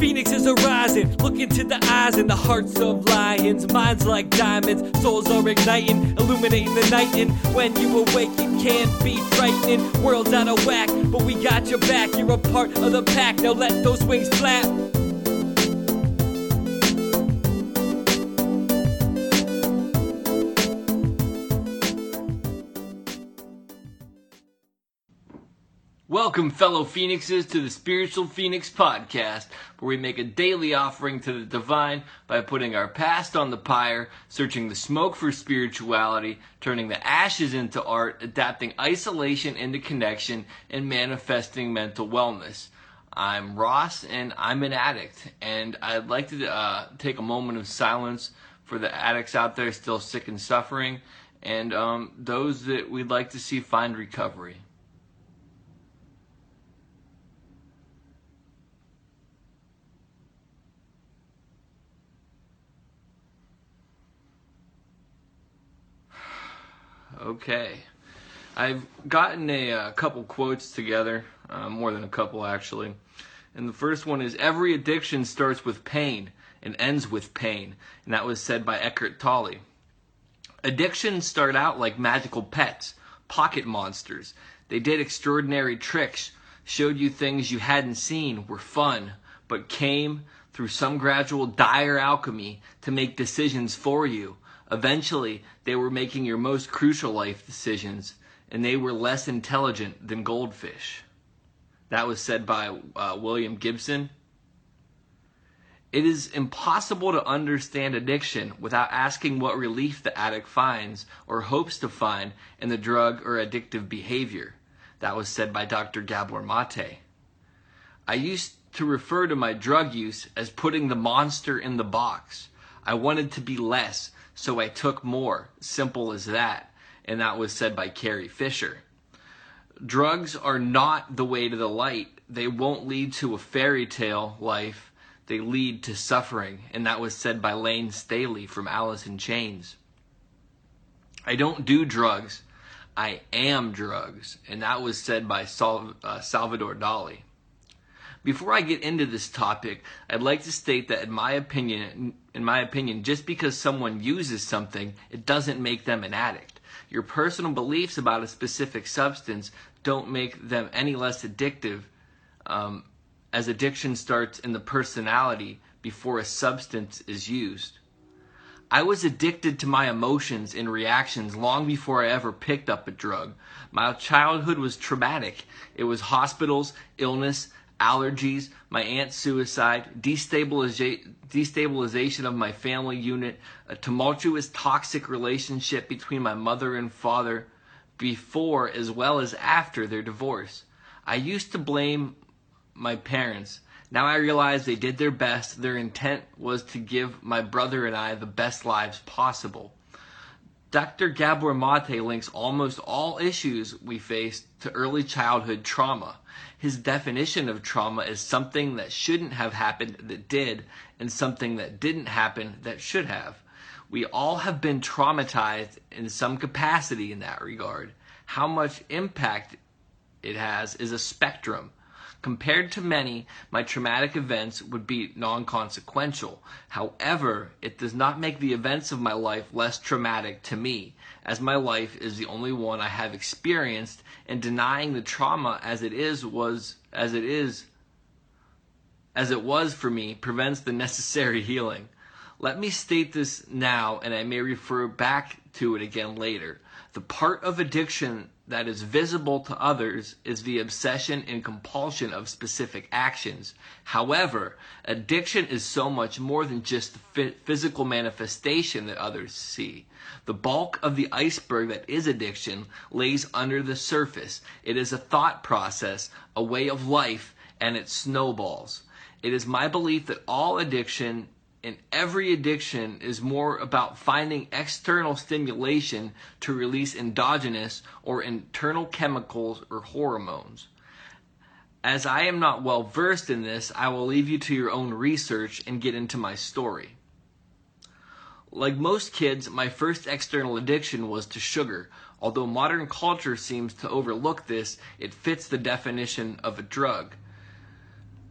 Phoenixes is rising, look into the eyes and the hearts of lions. Minds like diamonds, souls are igniting, illuminating the night. And when you awake, it can't be frightening. World's out of whack, but we got your back. You're a part of the pack, now let those wings flap. Welcome, fellow Phoenixes, to the Spiritual Phoenix Podcast, where we make a daily offering to the divine by putting our past on the pyre, searching the smoke for spirituality, turning the ashes into art, adapting isolation into connection, and manifesting mental wellness. I'm Ross, and I'm an addict, and I'd like to uh, take a moment of silence for the addicts out there still sick and suffering, and um, those that we'd like to see find recovery. Okay. I've gotten a, uh, couple quotes together, uh, more than a couple actually. And the first one is Every addiction starts with pain and ends with pain. And that was said by Eckhart Tolle. Addictions start out like magical pets, pocket monsters. They did extraordinary tricks, showed you things you hadn't seen, were fun, but came through some gradual dire alchemy to make decisions for you Eventually, they were making your most crucial life decisions, and they were less intelligent than goldfish. That was said by uh, William Gibson. It is impossible to understand addiction without asking what relief the addict finds or hopes to find in the drug or addictive behavior. That was said by Dr. Gabor Mate. I used to refer to my drug use as putting the monster in the box. I wanted to be less, so I took more. Simple as that. And that was said by Carrie Fisher. Drugs are not the way to the light. They won't lead to a fairy tale life. They lead to suffering. And that was said by Layne Staley from Alice in Chains. I don't do drugs. I am drugs. And that was said by uh, Salvador Dali. Before I get into this topic, I'd like to state that in my opinion, in my opinion, just because someone uses something, it doesn't make them an addict. Your personal beliefs about a specific substance don't make them any less addictive, um, as addiction starts in the personality before a substance is used. I was addicted to my emotions and reactions long before I ever picked up a drug. My childhood was traumatic. It was hospitals, illness, allergies, my aunt's suicide, destabiliza- destabilization of my family unit, a tumultuous toxic relationship between my mother and father before as well as after their divorce. I used to blame my parents. Now I realize they did their best. Their intent was to give my brother and I the best lives possible. Dr. Gabor Mate links almost all issues we face to early childhood trauma. His definition of trauma is something that shouldn't have happened that did, and something that didn't happen that should have. We all have been traumatized in some capacity in that regard. How much impact it has is a spectrum. Compared to many, my traumatic events would be non consequential. However, it does not make the events of my life less traumatic to me, as my life is the only one I have experienced, and denying the trauma as it is was as it is as it was for me prevents the necessary healing. Let me state this now, and I may refer back to it again later. The part of addiction that is visible to others is the obsession and compulsion of specific actions. However, addiction is so much more than just the physical manifestation that others see. The bulk of the iceberg that is addiction lays under the surface. It is a thought process, a way of life, and it snowballs. It is my belief that all addiction and every addiction is more about finding external stimulation to release endogenous or internal chemicals or hormones. As I am not well versed in this, I will leave you to your own research and get into my story. Like most kids, my first external addiction was to sugar. Although modern culture seems to overlook this, it fits the definition of a drug,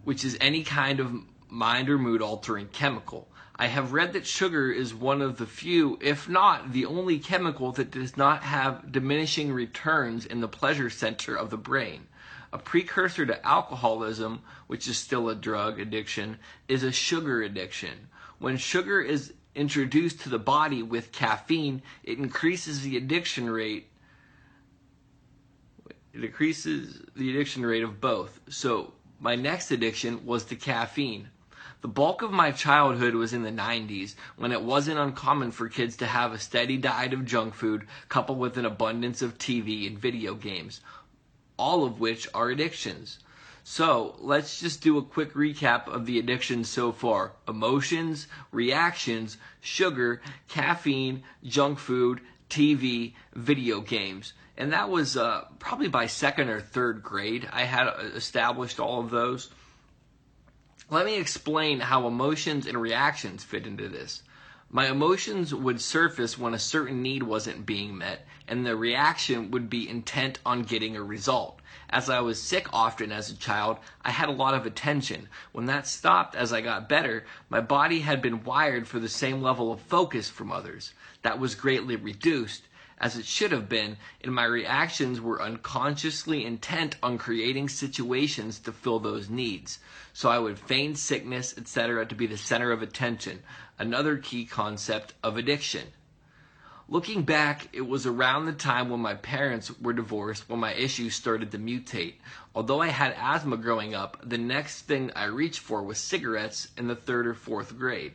which is any kind of mind or mood altering chemical. I have read that sugar is one of the few, if not the only chemical that does not have diminishing returns in the pleasure center of the brain. A precursor to alcoholism, which is still a drug addiction, is a sugar addiction. When sugar is introduced to the body with caffeine, it increases the addiction rate. It increases the addiction rate of both. So, my next addiction was to caffeine. The bulk of my childhood was in the 90s when it wasn't uncommon for kids to have a steady diet of junk food coupled with an abundance of TV and video games, all of which are addictions. So let's just do a quick recap of the addictions so far emotions, reactions, sugar, caffeine, junk food, TV, video games. And that was uh, probably by second or third grade. I had uh, established all of those. Let me explain how emotions and reactions fit into this. My emotions would surface when a certain need wasn't being met, and the reaction would be intent on getting a result. As I was sick often as a child, I had a lot of attention. When that stopped as I got better, my body had been wired for the same level of focus from others. That was greatly reduced, as it should have been, and my reactions were unconsciously intent on creating situations to fill those needs. So I would feign sickness, etc., to be the center of attention, another key concept of addiction. Looking back, it was around the time when my parents were divorced when my issues started to mutate. Although I had asthma growing up, the next thing I reached for was cigarettes in the third or fourth grade.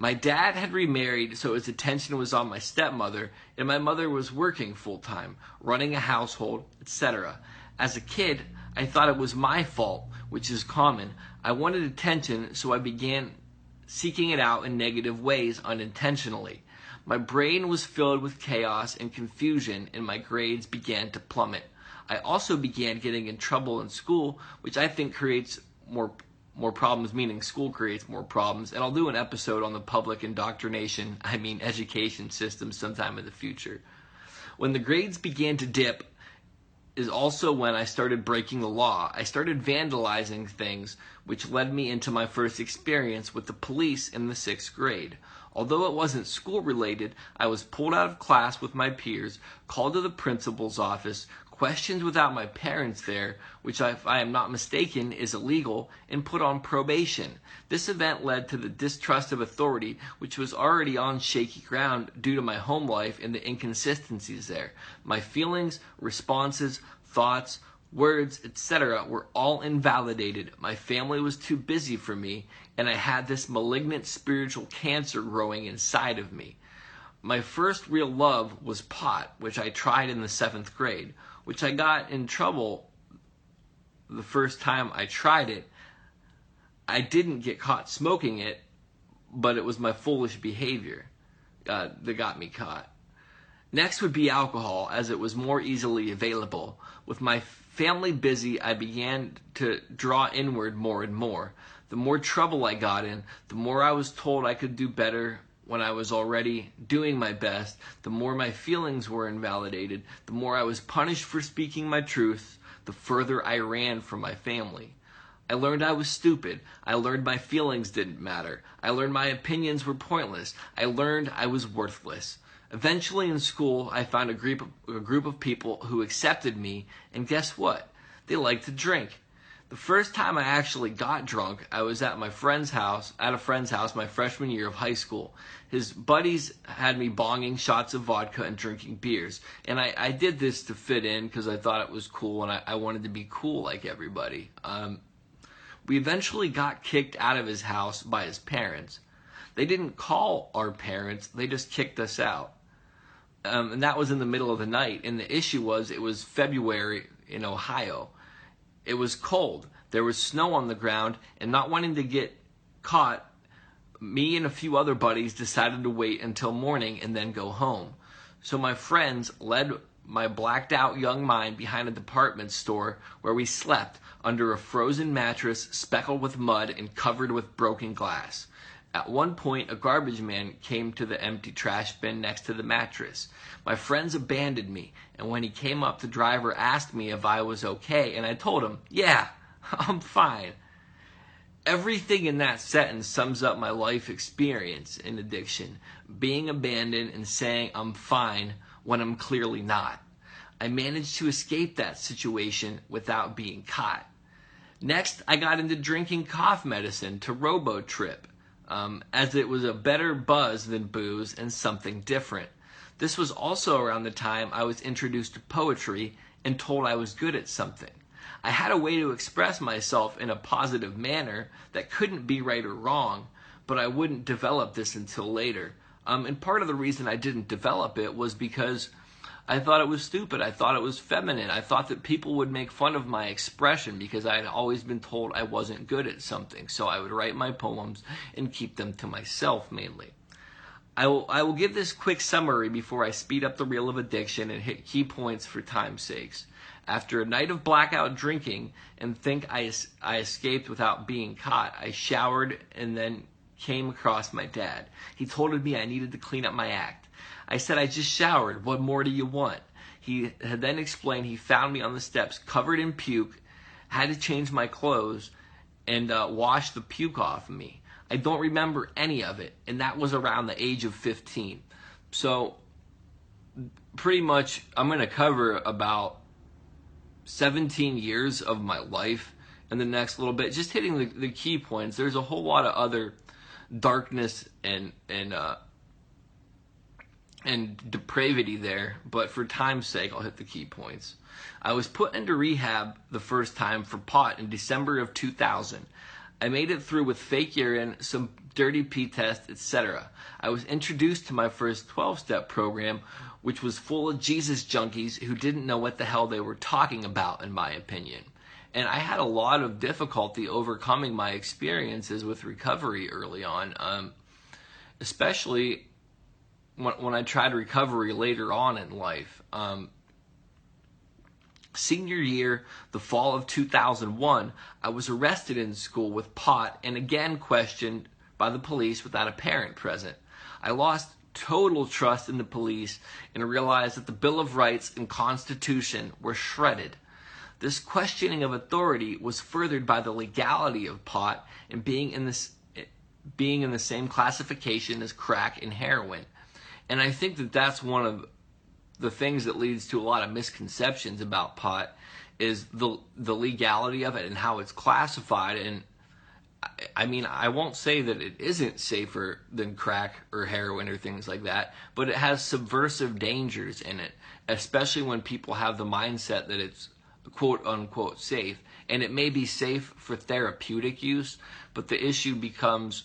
My dad had remarried, so his attention was on my stepmother, and my mother was working full time, running a household, etc. As a kid, I thought it was my fault, which is common. I wanted attention, so I began seeking it out in negative ways unintentionally. My brain was filled with chaos and confusion, and my grades began to plummet. I also began getting in trouble in school, which I think creates more more problems, meaning school creates more problems. And I'll do an episode on the public indoctrination, I mean education system, sometime in the future. When the grades began to dip, is also when I started breaking the law. I started vandalizing things, which led me into my first experience with the police in the sixth grade. Although it wasn't school related, I was pulled out of class with my peers, called to the principal's office, questions without my parents there, which, if I am not mistaken, is illegal, and put on probation. This event led to the distrust of authority, which was already on shaky ground due to my home life and the inconsistencies there. My feelings, responses, thoughts, words, etc., were all invalidated. My family was too busy for me, and I had this malignant spiritual cancer growing inside of me. My first real love was pot, which I tried in the seventh grade which I got in trouble the first time I tried it. I didn't get caught smoking it, but it was my foolish behavior uh, that got me caught. Next would be alcohol, as it was more easily available. With my family busy, I began to draw inward more and more. The more trouble I got in, the more I was told I could do better when I was already doing my best, the more my feelings were invalidated, the more I was punished for speaking my truth, the further I ran from my family. I learned I was stupid. I learned my feelings didn't matter. I learned my opinions were pointless. I learned I was worthless. Eventually in school, I found a group of, a group of people who accepted me, and guess what? They liked to drink. The first time I actually got drunk, I was at my friend's house, at a friend's house my freshman year of high school. His buddies had me bonging shots of vodka and drinking beers. And I, I did this to fit in because I thought it was cool and I, I wanted to be cool like everybody. Um, we eventually got kicked out of his house by his parents. They didn't call our parents, they just kicked us out. Um, and that was in the middle of the night. And the issue was it was February in Ohio it was cold. There was snow on the ground, and not wanting to get caught, me and a few other buddies decided to wait until morning and then go home. So my friends led my blacked out young mind behind a department store where we slept under a frozen mattress speckled with mud and covered with broken glass. At one point, a garbage man came to the empty trash bin next to the mattress. My friends abandoned me, and when he came up, the driver asked me if I was okay, and I told him, Yeah, I'm fine. Everything in that sentence sums up my life experience in addiction being abandoned and saying I'm fine when I'm clearly not. I managed to escape that situation without being caught. Next, I got into drinking cough medicine to Robotrip, um, as it was a better buzz than booze and something different. This was also around the time I was introduced to poetry and told I was good at something. I had a way to express myself in a positive manner that couldn't be right or wrong, but I wouldn't develop this until later. Um, and part of the reason I didn't develop it was because I thought it was stupid. I thought it was feminine. I thought that people would make fun of my expression because I had always been told I wasn't good at something. So I would write my poems and keep them to myself mainly. I will, I will give this quick summary before I speed up the reel of addiction and hit key points for time's sakes. After a night of blackout drinking and think I, I escaped without being caught, I showered and then came across my dad. He told me I needed to clean up my act. I said, I just showered. What more do you want? He had then explained he found me on the steps covered in puke, had to change my clothes, and uh, wash the puke off of me. I don't remember any of it, and that was around the age of 15. So, pretty much, I'm going to cover about 17 years of my life in the next little bit, just hitting the, the key points. There's a whole lot of other darkness and and uh, and depravity there, but for time's sake, I'll hit the key points. I was put into rehab the first time for pot in December of 2000. I made it through with fake urine, some dirty pee test, etc. I was introduced to my first 12 step program, which was full of Jesus junkies who didn't know what the hell they were talking about, in my opinion. And I had a lot of difficulty overcoming my experiences with recovery early on, um, especially when, when I tried recovery later on in life. Um, senior year, the fall of 2001, I was arrested in school with pot and again questioned by the police without a parent present. I lost total trust in the police and realized that the Bill of Rights and Constitution were shredded. This questioning of authority was furthered by the legality of pot and being in this being in the same classification as crack and heroin. And I think that that's one of the things that leads to a lot of misconceptions about pot is the the legality of it and how it's classified and I mean, I won't say that it isn't safer than crack or heroin or things like that, but it has subversive dangers in it, especially when people have the mindset that it's quote unquote safe. And it may be safe for therapeutic use, but the issue becomes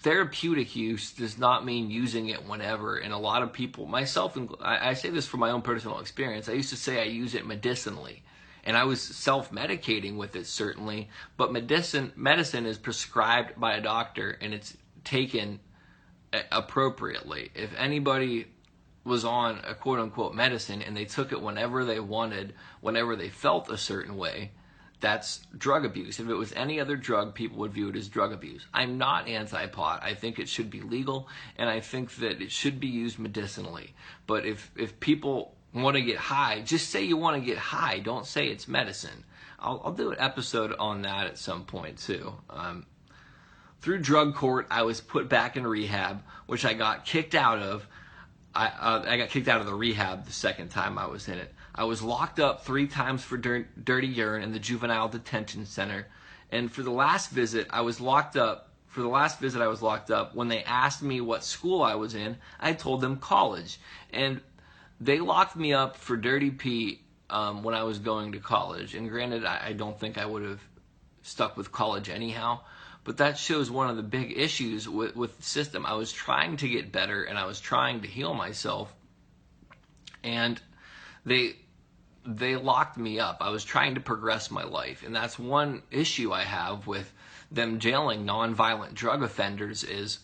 therapeutic use does not mean using it whenever. And a lot of people, myself, I, I say this from my own personal experience. I used to say I use it medicinally and I was self-medicating with it certainly, but medicine medicine is prescribed by a doctor and it's taken appropriately. If anybody was on a quote unquote medicine and they took it whenever they wanted, whenever they felt a certain way, that's drug abuse. If it was any other drug, people would view it as drug abuse. I'm not anti pot. I think it should be legal and I think that it should be used medicinally. But if, if people want to get high, just say you want to get high. Don't say it's medicine. I'll, I'll do an episode on that at some point too. Um, through drug court, I was put back in rehab, which I got kicked out of I, uh, I got kicked out of the rehab the second time I was in it. I was locked up three times for dir- dirty urine in the juvenile detention center. And for the last visit, I was locked up. For the last visit, I was locked up. When they asked me what school I was in, I told them college. And they locked me up for dirty pee um, when I was going to college. And granted, I, I don't think I would have stuck with college anyhow. But that shows one of the big issues with, with the system. I was trying to get better and I was trying to heal myself. And they they locked me up. I was trying to progress my life. And that's one issue I have with them jailing nonviolent drug offenders is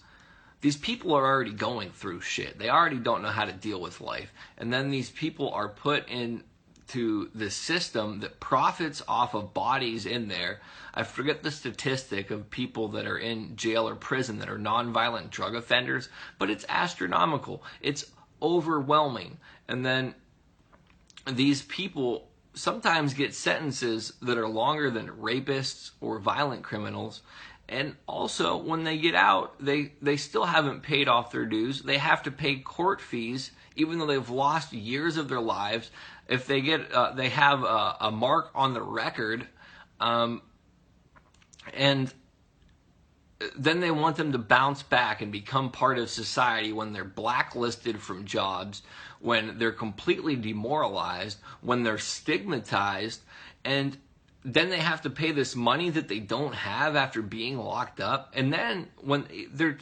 these people are already going through shit. They already don't know how to deal with life. And then these people are put in to the system that profits off of bodies in there. I forget the statistic of people that are in jail or prison that are nonviolent drug offenders, but it's astronomical. It's overwhelming. And then these people sometimes get sentences that are longer than rapists or violent criminals. And also, when they get out, they, they still haven't paid off their dues. They have to pay court fees, even though they've lost years of their lives. If they get, uh, they have a, a, mark on the record, um, and then they want them to bounce back and become part of society when they're blacklisted from jobs, when they're completely demoralized, when they're stigmatized, and then they have to pay this money that they don't have after being locked up. And then when they're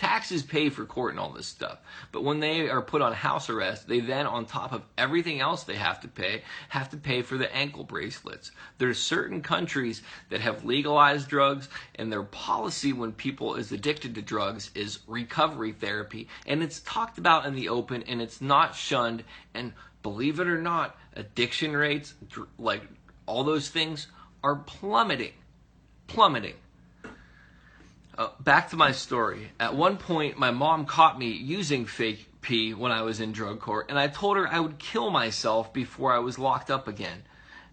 taxes pay for court and all this stuff. But when they are put on house arrest, they then, on top of everything else they have to pay, have to pay for the ankle bracelets. There's certain countries that have legalized drugs, and their policy when people is addicted to drugs is recovery therapy. And it's talked about in the open, and it's not shunned. And believe it or not, addiction rates, like all those things, are plummeting. Plummeting. Uh, back to my story. At one point, my mom caught me using fake pee when I was in drug court, and I told her I would kill myself before I was locked up again.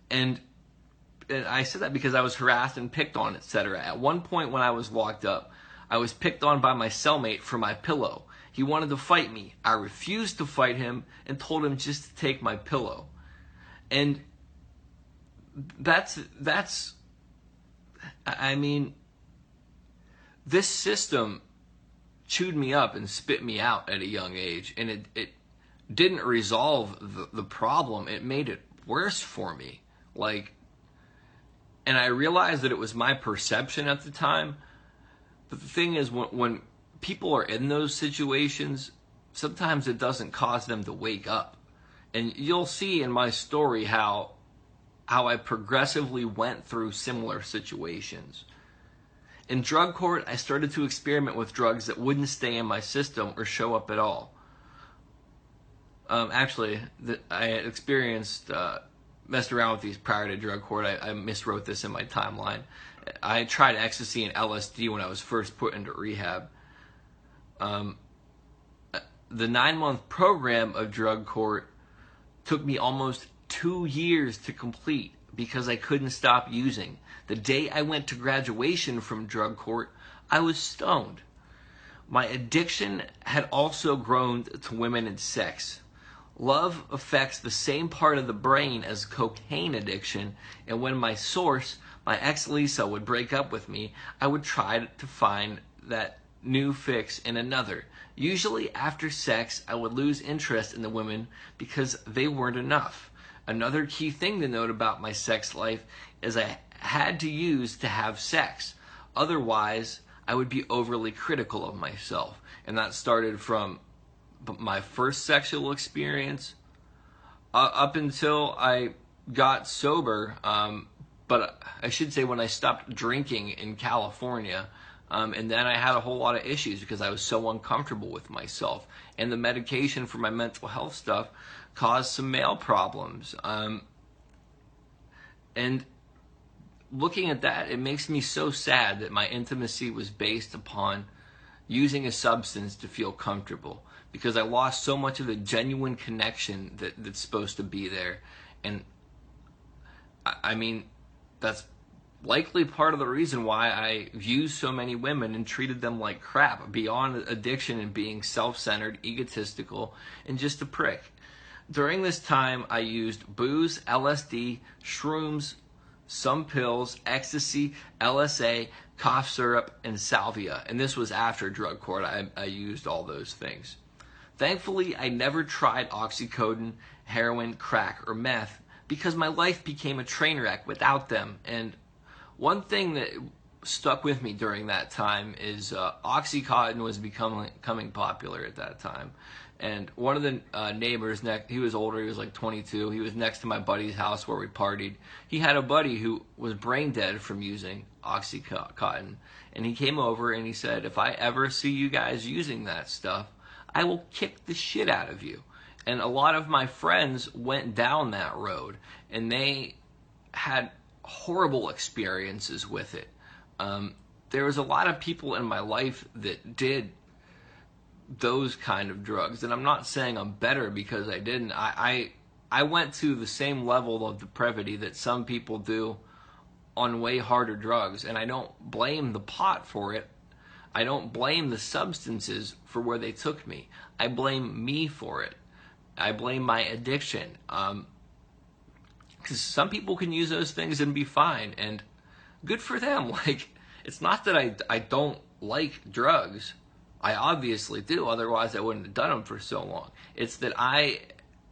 And, and I said that because I was harassed and picked on, etc. At one point when I was locked up, I was picked on by my cellmate for my pillow. He wanted to fight me. I refused to fight him and told him just to take my pillow. And that's that's I mean this system chewed me up and spit me out at a young age, and it, it didn't resolve the, the problem. It made it worse for me. Like, and I realized that it was my perception at the time. But the thing is, when, when people are in those situations, sometimes it doesn't cause them to wake up. And you'll see in my story how how I progressively went through similar situations. In drug court, I started to experiment with drugs that wouldn't stay in my system or show up at all. Um, actually, the, I had experienced, uh, messed around with these prior to drug court. I, I miswrote this in my timeline. I tried ecstasy and LSD when I was first put into rehab. Um, the nine month program of drug court took me almost two years to complete because I couldn't stop using. The day I went to graduation from drug court, I was stoned. My addiction had also grown to women and sex. Love affects the same part of the brain as cocaine addiction, and when my source, my ex Lisa, would break up with me, I would try to find that new fix in another. Usually, after sex, I would lose interest in the women because they weren't enough. Another key thing to note about my sex life is I had to use to have sex. Otherwise, I would be overly critical of myself. And that started from my first sexual experience uh, up until I got sober. Um, but I should say when I stopped drinking in California. Um, and then I had a whole lot of issues because I was so uncomfortable with myself. And the medication for my mental health stuff caused some male problems. Um, and looking at that, it makes me so sad that my intimacy was based upon using a substance to feel comfortable because I lost so much of the genuine connection that, that's supposed to be there. And I, I mean, that's likely part of the reason why I used so many women and treated them like crap beyond addiction and being self centered, egotistical, and just a prick. During this time, I used booze, LSD, shrooms, some pills, ecstasy, LSA, cough syrup, and salvia. And this was after drug court. I, I used all those things. Thankfully, I never tried oxycodone, heroin, crack, or meth because my life became a train wreck without them. And one thing that stuck with me during that time is uh, oxycontin was becoming, becoming popular at that time and one of the uh, neighbors next he was older he was like 22 he was next to my buddy's house where we partied. He had a buddy who was brain dead from using oxycontin. And he came over and he said if i ever see you guys using that stuff i will kick the shit out of you. And a lot of my friends went down that road and they had horrible experiences with it. Um, there was a lot of people in my life that did those kind of drugs. And I'm not saying I'm better because I didn't. I, I I went to the same level of depravity that some people do on way harder drugs, and I don't blame the pot for it. I don't blame the substances for where they took me. I blame me for it. I blame my addiction. Um, because some people can use those things and be fine, and good for them. Like, it's not that I I don't like drugs. I obviously do. Otherwise, I wouldn't have done them for so long. It's that I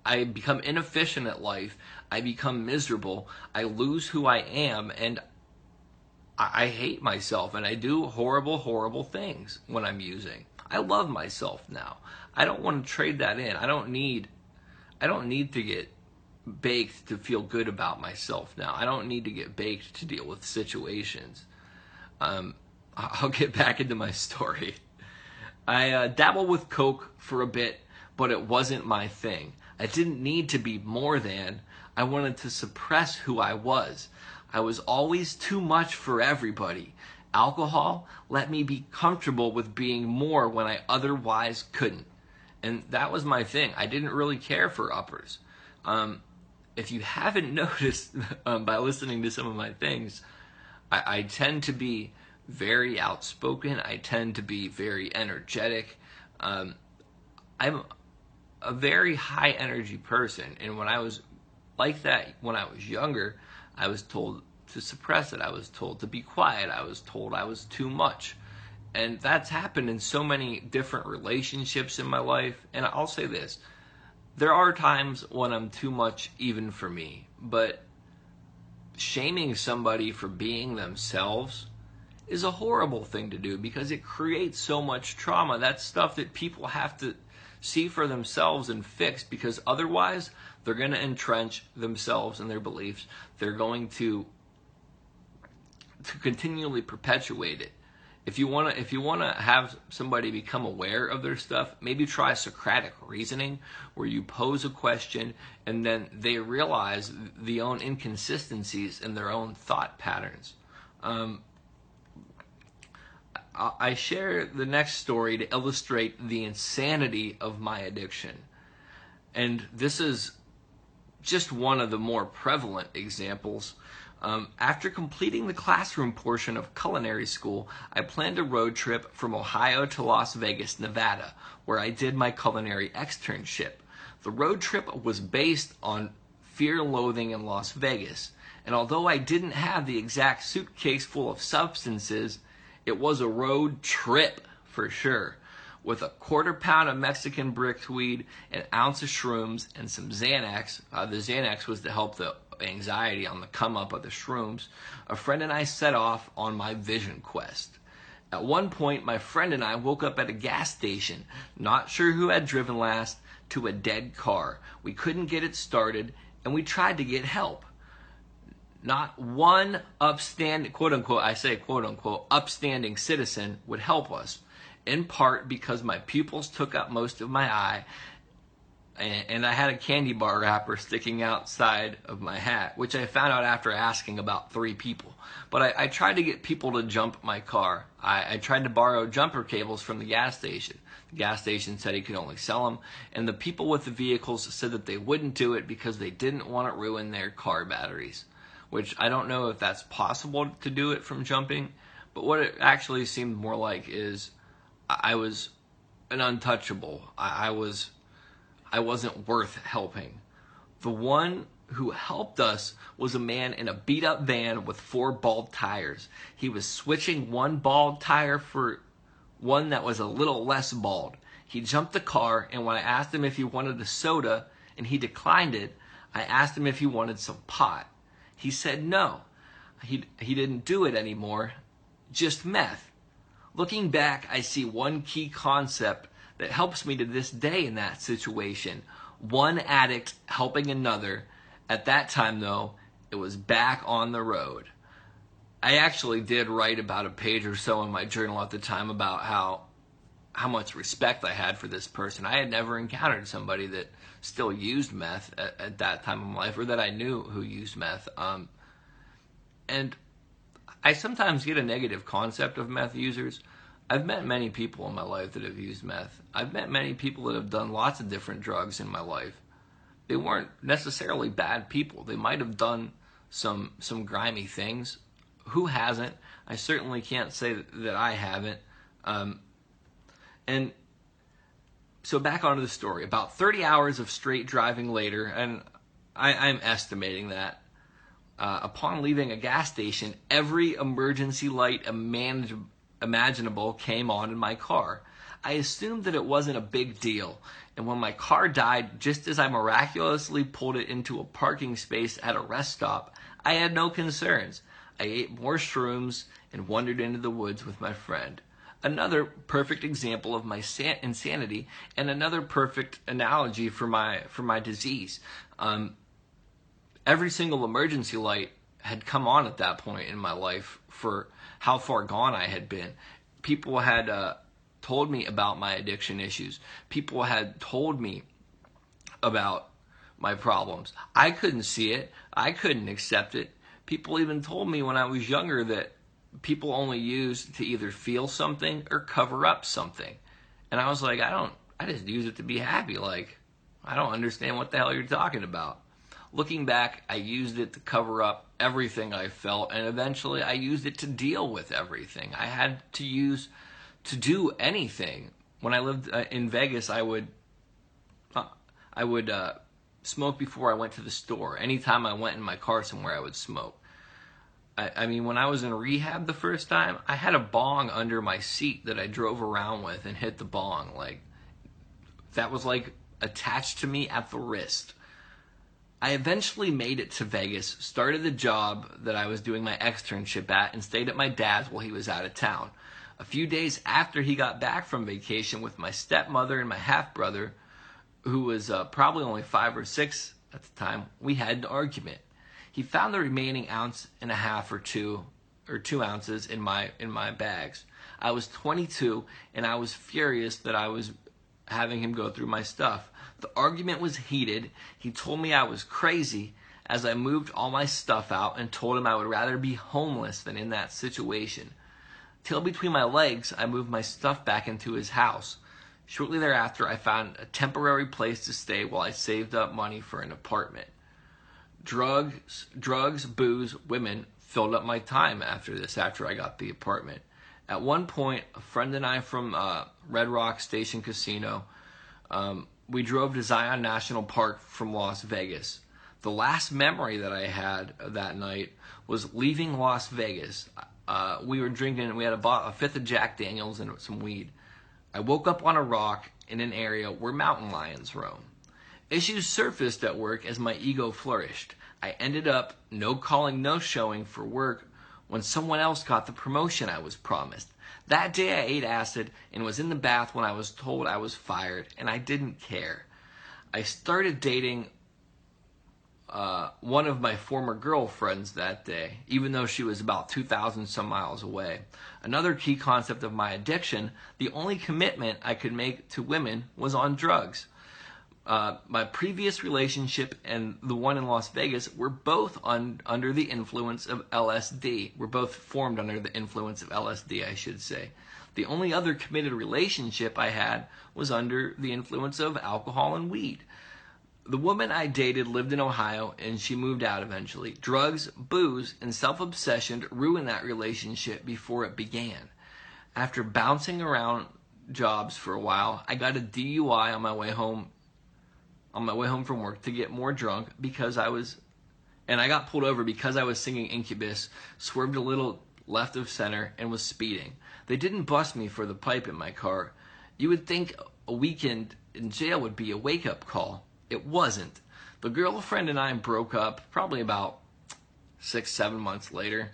I become inefficient at life. I become miserable. I lose who I am, and I, I hate myself. And I do horrible, horrible things when I'm using. I love myself now. I don't want to trade that in. I don't need. I don't need to get baked to feel good about myself now. I don't need to get baked to deal with situations. Um, I'll get back into my story. I uh, dabbled with Coke for a bit, but it wasn't my thing. I didn't need to be more than. I wanted to suppress who I was. I was always too much for everybody. Alcohol let me be comfortable with being more when I otherwise couldn't. And that was my thing. I didn't really care for uppers. Um, if you haven't noticed um, by listening to some of my things, I, I tend to be very outspoken. I tend to be very energetic. Um, I'm a very high energy person. And when I was like that, when I was younger, I was told to suppress it. I was told to be quiet. I was told I was too much. And that's happened in so many different relationships in my life. And I'll say this there are times when I'm too much even for me, but shaming somebody for being themselves is a horrible thing to do because it creates so much trauma. That's stuff that people have to see for themselves and fix because otherwise they're going to entrench themselves in their beliefs. They're going to to continually perpetuate it. If you want to if you want to have somebody become aware of their stuff, maybe try Socratic reasoning where you pose a question and then they realize the own inconsistencies in their own thought patterns. Um, I share the next story to illustrate the insanity of my addiction. And this is just one of the more prevalent examples. Um, after completing the classroom portion of culinary school, I planned a road trip from Ohio to Las Vegas, Nevada, where I did my culinary externship. The road trip was based on fear loathing in Las Vegas, and although I didn't have the exact suitcase full of substances, it was a road trip for sure. With a quarter pound of Mexican brickweed, an ounce of shrooms, and some Xanax. Uh, the Xanax was to help the anxiety on the come up of the shrooms. A friend and I set off on my vision quest. At one point, my friend and I woke up at a gas station, not sure who had driven last, to a dead car. We couldn't get it started, and we tried to get help. Not one upstanding, quote unquote, I say quote unquote, upstanding citizen would help us, in part because my pupils took up most of my eye and, I had a candy bar wrapper sticking outside of my hat, which I found out after asking about three people. But I, I tried to get people to jump my car. I, I, tried to borrow jumper cables from the gas station. The gas station said he could only sell them, and the people with the vehicles said that they wouldn't do it because they didn't want to ruin their car batteries which I don't know if that's possible to do it from jumping, but what it actually seemed more like is I was an untouchable. I, I was I wasn't worth helping. The one who helped us was a man in a beat up van with four bald tires. He was switching one bald tire for one that was a little less bald. He jumped the car, and when I asked him if he wanted a soda and he declined it, I asked him if he wanted some pot. He said no. He, he didn't do it anymore, just meth. Looking back, I see one key concept that helps me to this day in that situation. One addict helping another. At that time, though, it was back on the road. I actually did write about a page or so in my journal at the time about how how much respect I had for this person. I had never encountered somebody that still used meth at, at that time of my life, or that I knew who used meth. Um, and I sometimes get a negative concept of meth users. I've met many people in my life that have used meth. I've met many people that have done lots of different drugs in my life. they weren't necessarily bad people. They might have done some some grimy things. Who hasn't? I certainly can't say that, I haven't. Um, and so back onto the story. About 30 hours of straight driving later, and I, am estimating that. Uh, upon leaving a gas station, every emergency light imaginable came on in my car. I assumed that it wasn't a big deal, and when my car died, just as I miraculously pulled it into a parking space at a rest stop, I had no concerns. I ate more shrooms and wandered into the woods with my friend. Another perfect example of my insanity, and another perfect analogy for my for my disease. Um, every single emergency light had come on at that point in my life for how far gone I had been. People had uh, told me about my addiction issues. People had told me about my problems. I couldn't see it. I couldn't accept it. People even told me when I was younger that people only use to either feel something or cover up something. And I was like, I don't, I just use it to be happy. Like, I don't understand what the hell you're talking about. Looking back, I used it to cover up everything I felt, and eventually I used it to deal with everything. I had to use to do anything. When I lived uh, in Vegas, I would uh, I would uh, smoke before I went to the store. Anytime I went in my car somewhere, I would smoke. I, I mean, when I was in rehab the first time, I had a bong under my seat that I drove around with and hit the bong. Like that was like attached to me at the wrist. I eventually made it to Vegas, started the job that I was doing my externship at, and stayed at my dad's while he was out of town. A few days after he got back from vacation with my stepmother and my half brother, who was uh, probably only five or six at the time, we had an argument. He found the remaining ounce and a half or two or two ounces in my in my bags. I was 22 and I was furious that I was having him go through my stuff. The argument was heated. He told me I was crazy as I moved all my stuff out and told him I would rather be homeless than in that situation. Till between my legs, I moved my stuff back into his house. Shortly thereafter, I found a temporary place to stay while I saved up money for an apartment. Drugs, drugs, booze, women filled up my time after this, after I got the apartment. At one point, a friend and I from uh, Red Rock Station Casino, um, we drove to Zion National Park from Las Vegas. The last memory that I had that night was leaving Las Vegas. Uh, we were drinking, and we had a, a fifth of Jack Daniels and some weed. I woke up on a rock in an area where mountain lions roam. Issues surfaced at work as my ego flourished. I ended up no calling, no showing for work when someone else got the promotion I was promised. That day I ate acid and was in the bath when I was told I was fired, and I didn't care. I started dating uh, one of my former girlfriends that day, even though she was about 2,000 some miles away. Another key concept of my addiction the only commitment I could make to women was on drugs. Uh, my previous relationship and the one in Las Vegas were both un- under the influence of LSD. We were both formed under the influence of LSD, I should say. The only other committed relationship I had was under the influence of alcohol and weed. The woman I dated lived in Ohio and she moved out eventually. Drugs, booze, and self obsession ruined that relationship before it began. After bouncing around jobs for a while, I got a DUI on my way home on my way home from work to get more drunk because I was, and I got pulled over because I was singing Incubus, swerved a little left of center, and was speeding. They didn't bust me for the pipe in my car. You would think a weekend in jail would be a wake up call. It wasn't. The girlfriend and I broke up probably about six, seven months later.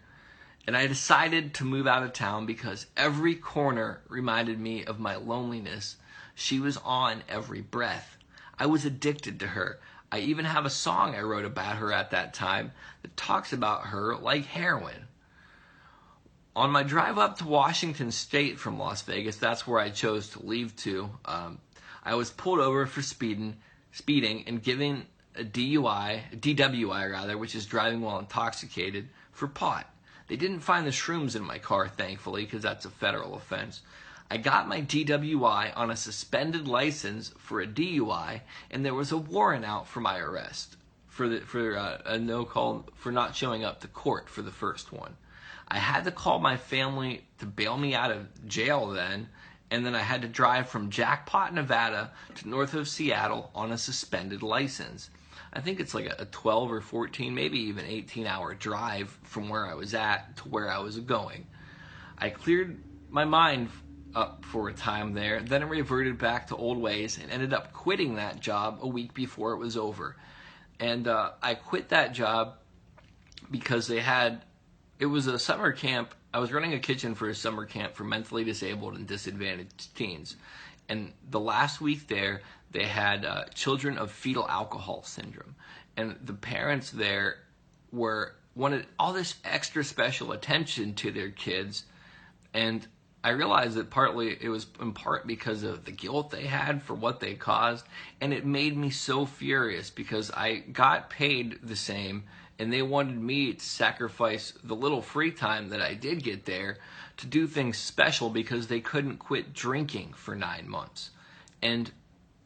And I decided to move out of town because every corner reminded me of my loneliness. She was on every breath. I was addicted to her. I even have a song I wrote about her at that time that talks about her like heroin. On my drive up to Washington State from Las Vegas, that's where I chose to leave to. Um, I was pulled over for speeding, speeding and given a DUI, a DWI rather, which is driving while intoxicated, for pot. They didn't find the shrooms in my car, thankfully, because that's a federal offense. I got my DWI on a suspended license for a DUI, and there was a warrant out for my arrest for the for uh, a no call for not showing up to court for the first one. I had to call my family to bail me out of jail then, and then I had to drive from Jackpot, Nevada to north of Seattle on a suspended license. I think it's like a 12 or 14, maybe even 18 hour drive from where I was at to where I was going. I cleared my mind up for a time there, then it reverted back to old ways and ended up quitting that job a week before it was over. And uh, I quit that job because they had, it was a summer camp. I was running a kitchen for a summer camp for mentally disabled and disadvantaged teens. And the last week there, they had uh, children of fetal alcohol syndrome. And the parents there were wanted all this extra special attention to their kids. And I realized that partly it was in part because of the guilt they had for what they caused, and it made me so furious because I got paid the same, and they wanted me to sacrifice the little free time that I did get there to do things special because they couldn't quit drinking for nine months. And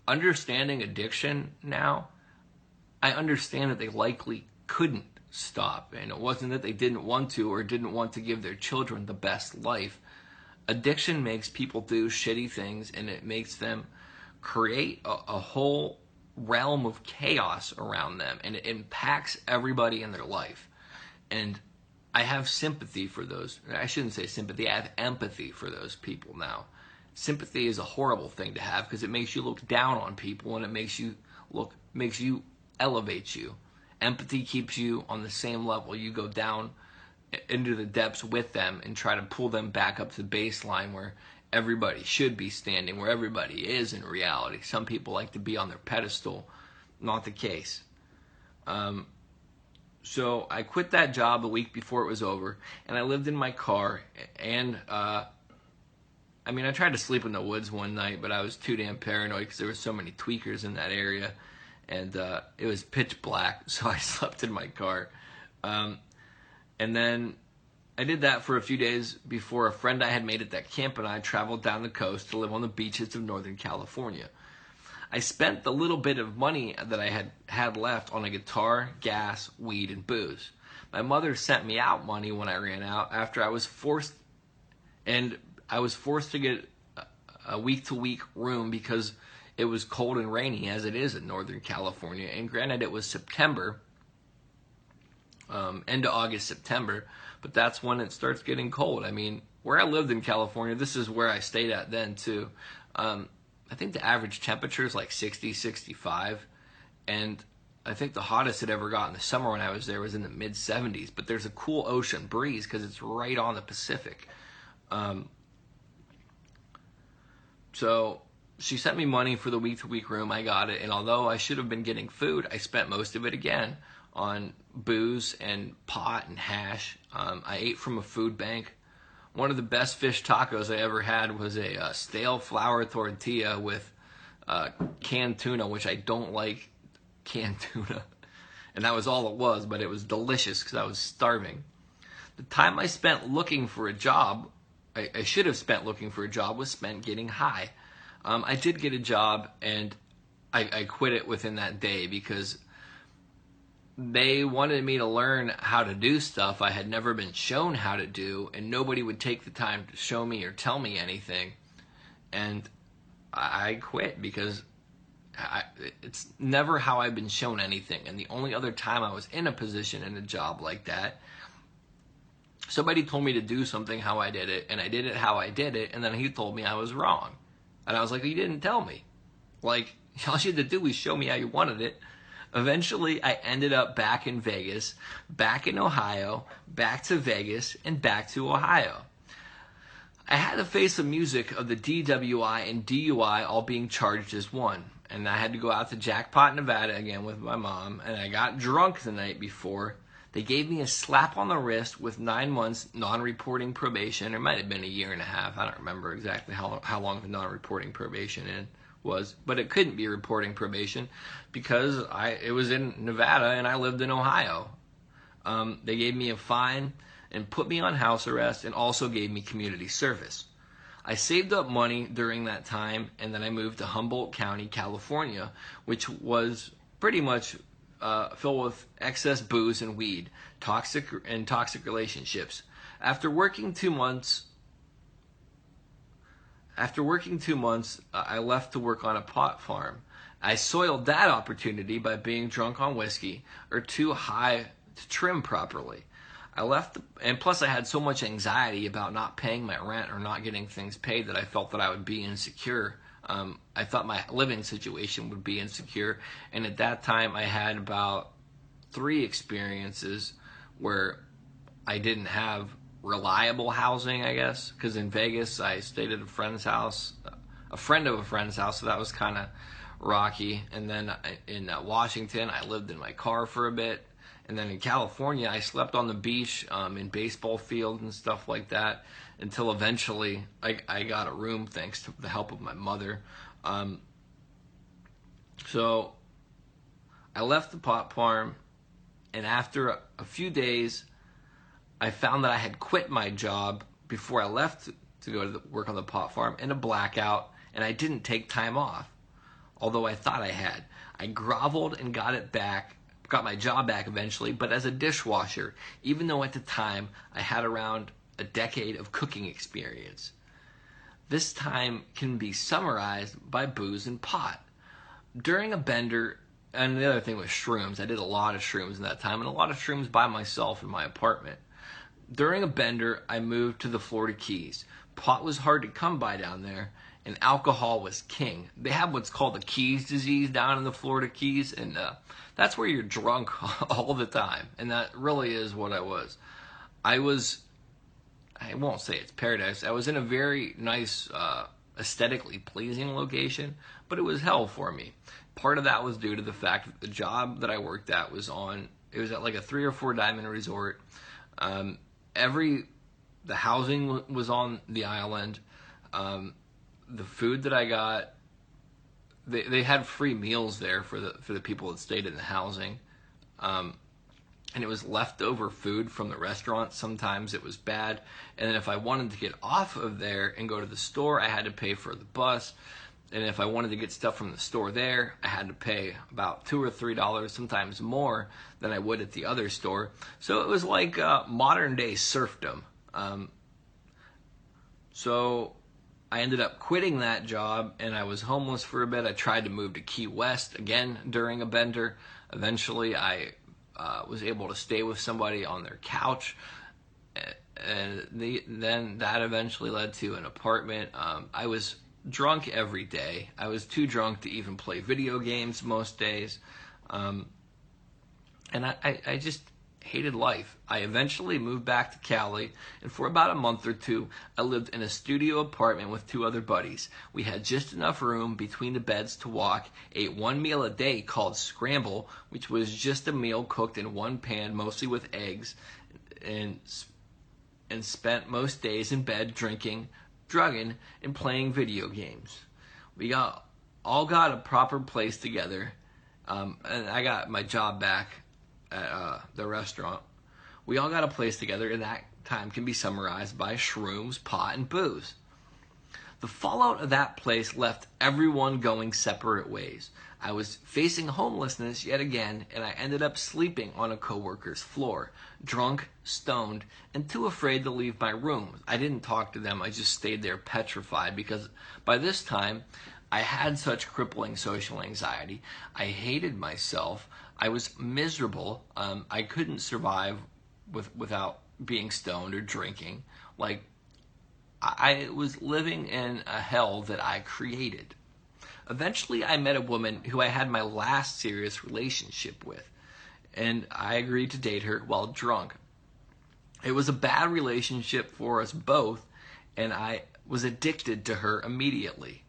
understanding addiction now, I understand that they likely couldn't stop, and it wasn't that they didn't want to or didn't want to give their children the best life addiction makes people do shitty things and it makes them create a, a, whole realm of chaos around them and it impacts everybody in their life. And I have sympathy for those. I shouldn't say sympathy, I have empathy for those people now. Sympathy is a horrible thing to have because it makes you look down on people and it makes you look makes you elevate you. Empathy keeps you on the same level. You go down into the depths with them and try to pull them back up to the baseline where everybody should be standing, where everybody is in reality. Some people like to be on their pedestal, not the case. Um, so I quit that job a week before it was over, and I lived in my car. And uh, I mean, I tried to sleep in the woods one night, but I was too damn paranoid because there were so many tweakers in that area, and uh, it was pitch black. So I slept in my car. Um, and then I did that for a few days before a friend I had made at that camp and I traveled down the coast to live on the beaches of Northern California. I spent the little bit of money that I had had left on a guitar, gas, weed, and booze. My mother sent me out money when I ran out after I was forced, and I was forced to get a week to week room because it was cold and rainy as it is in Northern California. And granted, it was September, um, end of August, September, but that's when it starts getting cold. I mean, where I lived in California, this is where I stayed at then too. Um, I think the average temperature is like 60, 65, and I think the hottest it ever got in the summer when I was there was in the mid 70s. But there's a cool ocean breeze because it's right on the Pacific. Um, so she sent me money for the week to week room. I got it, and although I should have been getting food, I spent most of it again on booze and pot and hash. Um, I ate from a food bank. One of the best fish tacos I ever had was a uh, stale flour tortilla with uh, canned tuna, which I don't like canned tuna. And that was all it was, but it was delicious because I was starving. The time I spent looking for a job, I, I, should have spent looking for a job, was spent getting high. Um, I did get a job and I, I quit it within that day because they wanted me to learn how to do stuff I had never been shown how to do, and nobody would take the time to show me or tell me anything. And I quit because I, it's never how I've been shown anything. And the only other time I was in a position in a job like that, somebody told me to do something how I did it, and I did it how I did it, and then he told me I was wrong. And I was like, well, You didn't tell me. Like, all you had to do was show me how you wanted it Eventually, I ended up back in Vegas, back in Ohio, back to Vegas, and back to Ohio. I had to face the music of the DWI and DUI all being charged as one. And I had to go out to Jackpot, Nevada again with my mom. And I got drunk the night before. They gave me a slap on the wrist with nine months non reporting probation. It might have been a year and a half. I don't remember exactly how, how long the non reporting probation is was, but it couldn't be reporting probation because I it was in Nevada and I lived in Ohio. Um, they gave me a fine and put me on house arrest and also gave me community service. I saved up money during that time, and then I moved to Humboldt County, California, which was pretty much uh, filled with excess booze and weed, toxic and toxic relationships. After working two months, after working two months, uh, I left to work on a pot farm. I soiled that opportunity by being drunk on whiskey or too high to trim properly. I left, and plus I had so much anxiety about not paying my rent or not getting things paid that I felt that I would be insecure. Um, I thought my living situation would be insecure, and at that time I had about three experiences where I didn't have reliable housing, I guess, because in Vegas I stayed at a friend's house, a friend of a friend's house, so that was kind of rocky. And then in uh, Washington, I lived in my car for a bit. And then in California, I slept on the beach, um, in baseball fields and stuff like that, until eventually I, I got a room thanks to the help of my mother. Um, so I left the pot farm, and after a, a few days, I found that I had quit my job before I left to go to the, work on the pot farm in a blackout, and I didn't take time off, although I thought I had. I groveled and got it back got my job back eventually, but as a dishwasher, even though at the time I had around a decade of cooking experience. This time can be summarized by booze and pot. During a bender, and the other thing was shrooms. I did a lot of shrooms in that time, and a lot of shrooms by myself in my apartment. During a bender, I moved to the Florida Keys. Pot was hard to come by down there, and alcohol was king. They have what's called the Keys disease down in the Florida Keys, and uh, that's where you're drunk all the time. And that really is what I was. I was, I won't say it's paradise. I was in a very nice, uh, aesthetically pleasing location, but it was hell for me. Part of that was due to the fact that the job that I worked at was on, it was at like a three or four diamond resort. Um, every, the housing was on the island. Um, the food that I got, they they had free meals there for the for the people that stayed in the housing, um, and it was leftover food from the restaurant. Sometimes it was bad, and then if I wanted to get off of there and go to the store, I had to pay for the bus. And if I wanted to get stuff from the store there, I had to pay about two or three dollars, sometimes more than I would at the other store. So it was like uh, modern day serfdom. Um, so I ended up quitting that job and I was homeless for a bit. I tried to move to Key West again during a bender. Eventually, I uh, was able to stay with somebody on their couch. And the, then that eventually led to an apartment. Um, I was drunk every day. I was too drunk to even play video games most days. Um, and I, I, I just hated life. I eventually moved back to Cali, and for about a month or two, I lived in a studio apartment with two other buddies. We had just enough room between the beds to walk, ate one meal a day called scramble, which was just a meal cooked in one pan, mostly with eggs, and and spent most days in bed drinking, drugging, and playing video games. We got all got a proper place together, um, and I got my job back at uh, the restaurant. We all got a place together, and that time can be summarized by shrooms, pot, and booze. The fallout of that place left everyone going separate ways. I was facing homelessness yet again, and I ended up sleeping on a coworker's floor, drunk, stoned, and too afraid to leave my room. I didn't talk to them, I just stayed there petrified because by this time I had such crippling social anxiety. I hated myself. I was miserable. Um, I couldn't survive with without being stoned or drinking. Like I was living in a hell that I created. Eventually, I met a woman who I had my last serious relationship with, and I agreed to date her while drunk. It was a bad relationship for us both, and I was addicted to her immediately.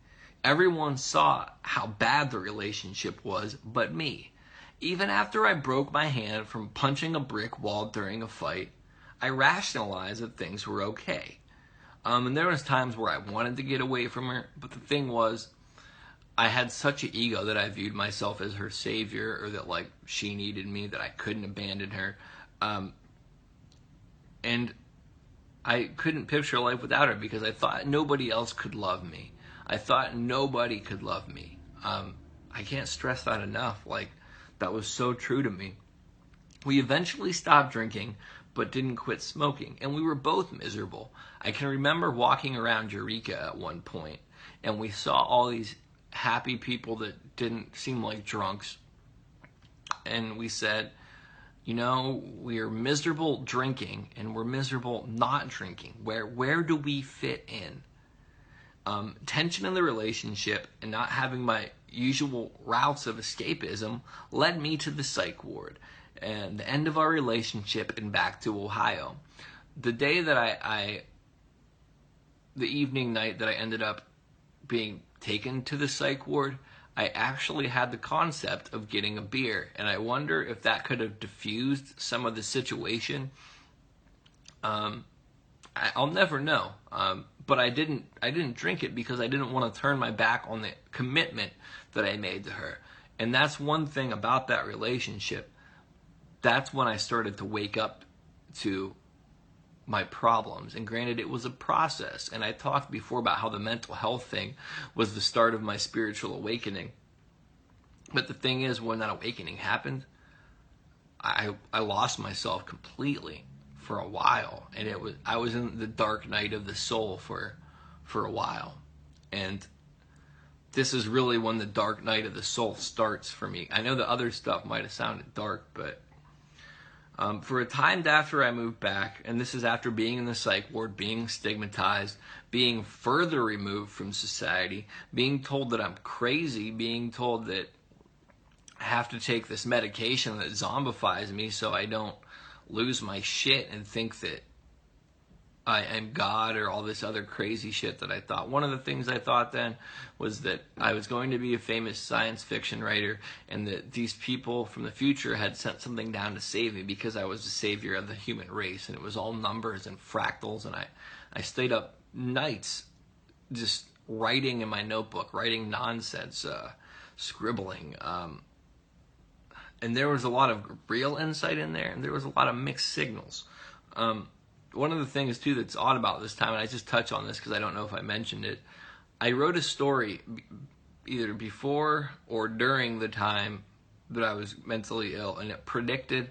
Everyone saw how bad the relationship was, but me. Even after I broke my hand from punching a brick wall during a fight, I rationalized that things were okay. Um, and there was times where I wanted to get away from her, but the thing was, I had such an ego that I viewed myself as her savior, or that like she needed me, that I couldn't abandon her. Um, and I couldn't picture life without her because I thought nobody else could love me. I thought nobody could love me. Um, I can't stress that enough. Like, that was so true to me. We eventually stopped drinking, but didn't quit smoking, and we were both miserable. I can remember walking around Eureka at one point, and we saw all these happy people that didn't seem like drunks, and we said, you know, we're miserable drinking and we're miserable not drinking. Where where do we fit in? Um, tension in the relationship and not having my usual routes of escapism led me to the psych ward and the end of our relationship and back to Ohio. The day that I, I the evening night that I ended up being taken to the psych ward, I actually had the concept of getting a beer, and I wonder if that could have diffused some of the situation. Um, I, will never know. Um, but I didn't. I didn't drink it because I didn't want to turn my back on the commitment that I made to her, and that's one thing about that relationship. That's when I started to wake up to my problems. And granted, it was a process. And I talked before about how the mental health thing was the start of my spiritual awakening. But the thing is, when that awakening happened, I I lost myself completely for a while, and it was I was in the dark night of the soul for for a while, and this is really when the dark night of the soul starts for me. I know the other stuff might have sounded dark, but um, for a time after I moved back, and this is after being in the psych ward, being stigmatized, being further removed from society, being told that I'm crazy, being told that I have to take this medication that zombifies me so I don't lose my shit and think that I am God or all this other crazy shit that I thought. One of the things I thought then was that I was going to be a famous science fiction writer and that these people from the future had sent something down to save me because I was the savior of the human race and it was all numbers and fractals and I, I stayed up nights just writing in my notebook, writing nonsense, uh, scribbling. Um, and there was a lot of real insight in there and there was a lot of mixed signals. Um, one of the things too that's odd about this time, and I just touch on this because I don't know if I mentioned it. I wrote a story either before or during the time that I was mentally ill, and it predicted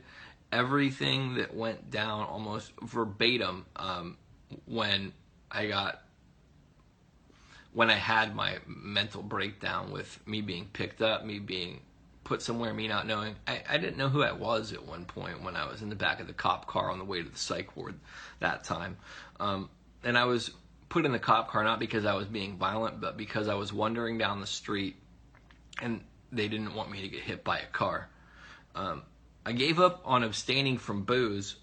everything that went down almost verbatim um, when I got when I had my mental breakdown with me being picked up, me being put somewhere, me not knowing. I, I didn't know who I was at one point when I was in the back of the cop car on the way to the psych ward that time. Um, and I was put in the cop car not because I was being violent, but because I was wandering down the street and they didn't want me to get hit by a car. Um, I gave up on abstaining from booze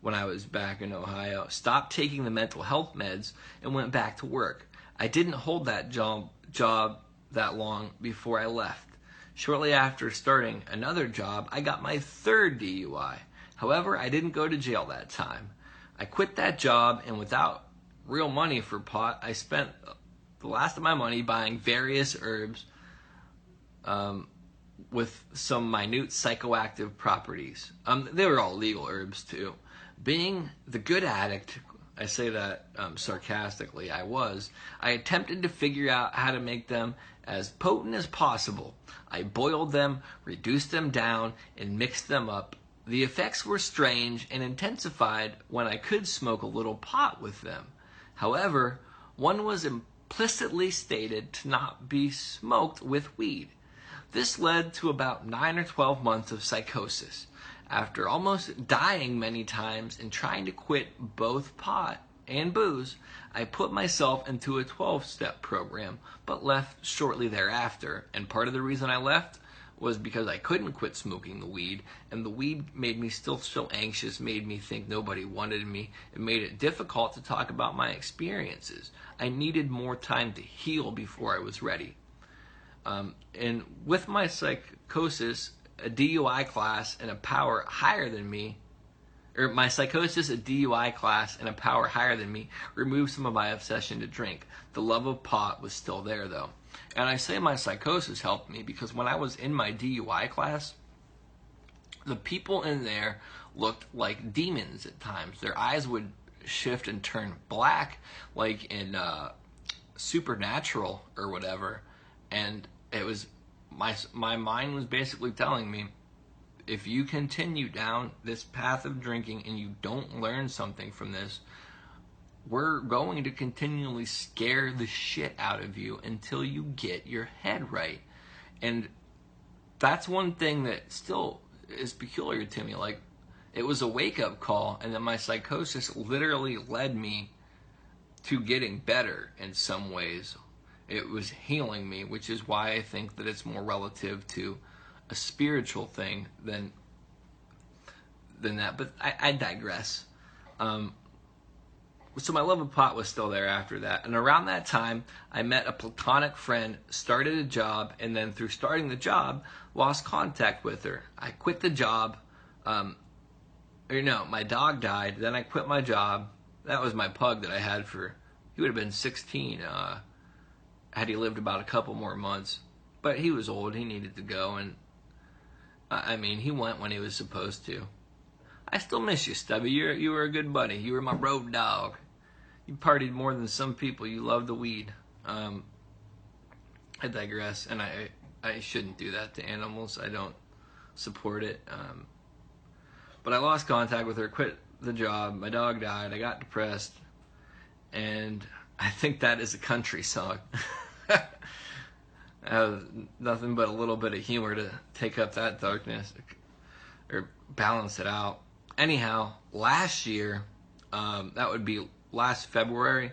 when I was back in Ohio, stopped taking the mental health meds, and went back to work. I didn't hold that job job that long before I left. Shortly after starting another job, I got my third DUI. However, I didn't go to jail that time. I quit that job, and without real money for pot, I spent the last of my money buying various herbs um, with some minute psychoactive properties. Um, they were all legal herbs, too. Being the good addict, I say that um, sarcastically, I was, I attempted to figure out how to make them as potent as possible. I boiled them, reduced them down, and mixed them up. The effects were strange and intensified when I could smoke a little pot with them. However, one was implicitly stated to not be smoked with weed. This led to about 9 or 12 months of psychosis. After almost dying many times and trying to quit both pot and booze, I put myself into a 12 step program, but left shortly thereafter. And part of the reason I left was because I couldn't quit smoking the weed, and the weed made me still so anxious, made me think nobody wanted me. It made it difficult to talk about my experiences. I needed more time to heal before I was ready. Um, and with my psychosis, a DUI class and a power higher than me or my psychosis, a DUI class, and a power higher than me removed some of my obsession to drink. The love of pot was still there though. And I say my psychosis helped me because when I was in my DUI class, the people in there looked like demons at times. Their eyes would shift and turn black, like in uh, Supernatural or whatever. And it was my my mind was basically telling me, if you continue down this path of drinking and you don't learn something from this, we're going to continually scare the shit out of you until you get your head right. And that's one thing that still is peculiar to me. Like, it was a wake up call, and then my psychosis literally led me to getting better in some ways. It was healing me, which is why I think that it's more relative to a spiritual thing than than that. But I, I digress. Um, so my love of pot was still there after that. And around that time, I met a platonic friend, started a job, and then through starting the job, lost contact with her. I quit the job. Um, or no, my dog died. Then I quit my job. That was my pug that I had for. He would have been 16 uh, had he lived about a couple more months. But he was old. He needed to go, and I mean, he went when he was supposed to. I still miss you, Stubby. You you were a good buddy. You were my road dog you partied more than some people. You love the weed. Um, I digress, and I I shouldn't do that to animals. I don't support it. Um, but I lost contact with her, quit the job. My dog died. I got depressed, and I think that is a country song. Nothing but a little bit of humor to take up that darkness or balance it out. Anyhow, last year, um, that would be last February,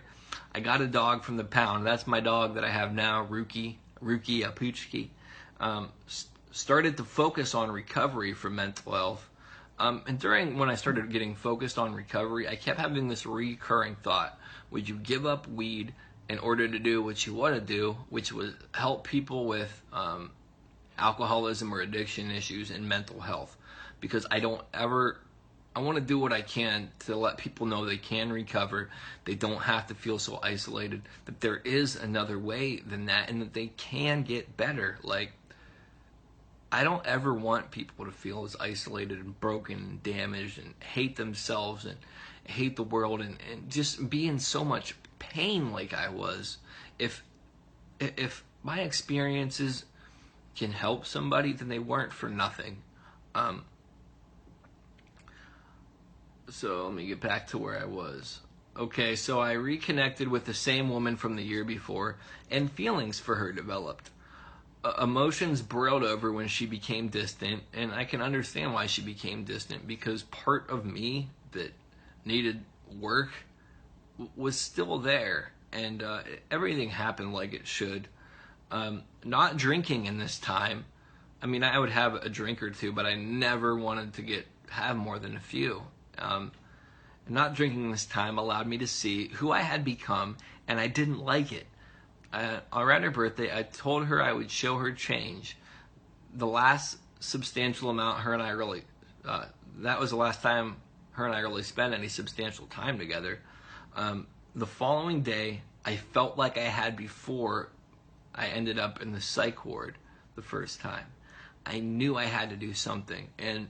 I got a dog from the pound. That's my dog that I have now, Ruki, Ruki Apuchki. Um, started to focus on recovery for mental health. Um, and during when I started getting focused on recovery, I kept having this recurring thought: Would you give up weed in order to do what you want to do, which was help people with um, alcoholism or addiction issues and mental health? Because I don't ever I want to do what I can to let people know they can recover. They don't have to feel so isolated. That there is another way than that, and that they can get better. Like, I don't ever want people to feel as isolated and broken and damaged and hate themselves and hate the world and, and just be in so much pain like I was. If if my experiences can help somebody, then they weren't for nothing. Um, so let me get back to where I was. Okay, so I reconnected with the same woman from the year before, and feelings for her developed. Uh, emotions boiled over when she became distant, and I can understand why she became distant because part of me that needed work was still there, and uh, everything happened like it should. Um, not drinking in this time. I mean, I would have a drink or two, but I never wanted to get have more than a few. Um, not drinking this time allowed me to see who I had become, and I didn't like it. Uh, around her birthday, I told her I would show her change. The last substantial amount her and I really, uh, that was the last time her and I really spent any substantial time together. Um, the following day, I felt like I had before I ended up in the psych ward the first time. I knew I had to do something, and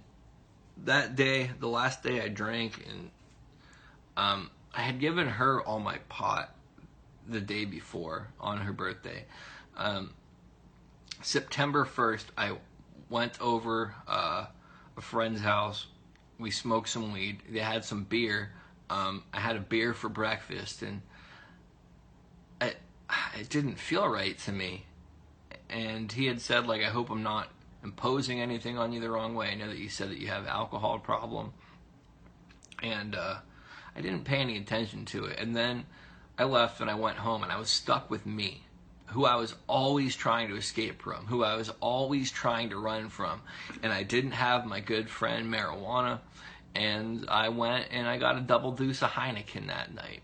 that day, the last day I drank, and um, I had given her all my pot the day before on her birthday. Um, September 1st, I went over uh, a friend's house. We smoked some weed. They had some beer. Um, I had a beer for breakfast, and it, it didn't feel right to me. And he had said, like, I hope I'm not imposing anything on you the wrong way. I know that you said that you have alcohol problem, and uh, I didn't pay any attention to it. And then I left and I went home, and I was stuck with me, who I was always trying to escape from, who I was always trying to run from, and I didn't have my good friend marijuana. And I went and I got a double deuce of Heineken that night,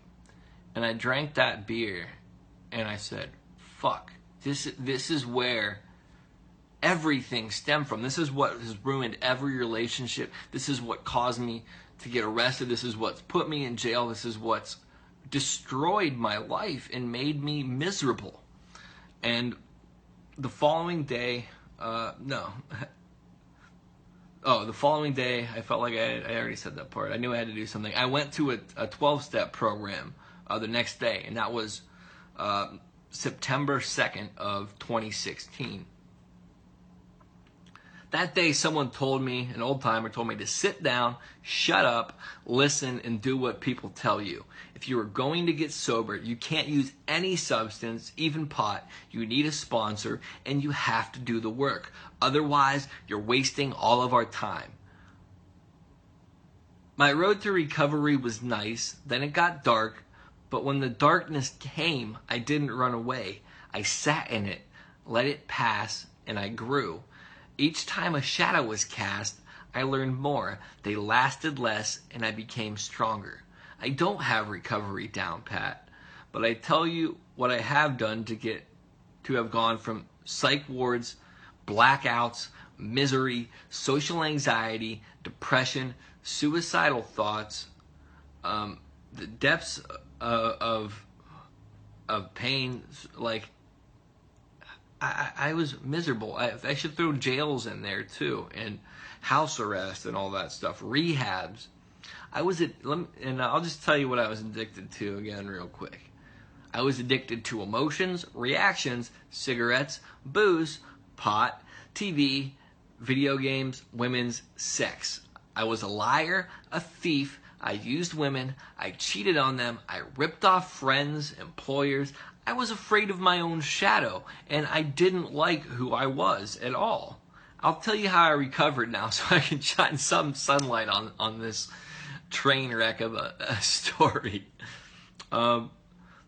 and I drank that beer, and I said, "Fuck." This, this is where everything stemmed from. This is what has ruined every relationship. This is what caused me to get arrested. This is what's put me in jail. This is what's destroyed my life and made me miserable. And the following day, uh, no, oh, the following day, I felt like I, I already said that part. I knew I had to do something. I went to a 12 step program uh, the next day, and that was uh, September 2nd of 2016. That day, someone told me, an old timer told me to sit down, shut up, listen, and do what people tell you. If you are going to get sober, you can't use any substance, even pot. You need a sponsor, and you have to do the work. Otherwise, you're wasting all of our time. My road to recovery was nice, then it got dark, but when the darkness came, I didn't run away. I sat in it, let it pass, and I grew. Each time a shadow was cast, I learned more. They lasted less, and I became stronger. I don't have recovery down pat, but I tell you what I have done to get to have gone from psych wards, blackouts, misery, social anxiety, depression, suicidal thoughts, um, the depths uh, of of pain, like I, I was miserable. I, I should throw jails in there too, and house arrest and all that stuff, rehabs. I was at, me, and I'll just tell you what I was addicted to again, real quick. I was addicted to emotions, reactions, cigarettes, booze, pot, TV, video games, women's sex. I was a liar, a thief. I used women. I cheated on them. I ripped off friends, employers. I was afraid of my own shadow, and I didn't like who I was at all. I'll tell you how I recovered now so I can shine some sunlight on, on this train wreck of a, a story. Um,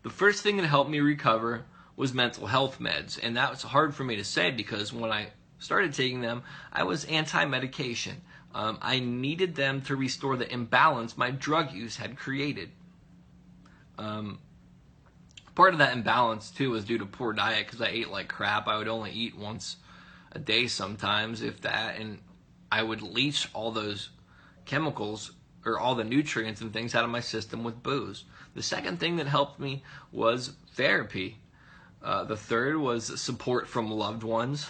the first thing that helped me recover was mental health meds, and that was hard for me to say because when I started taking them, I was anti medication. Um, I needed them to restore the imbalance my drug use had created. Um, part of that imbalance too was due to poor diet because I ate like crap. I would only eat once a day sometimes, if that, and I would leach all those chemicals or all the nutrients and things out of my system with booze. The second thing that helped me was therapy. Uh, the third was support from loved ones.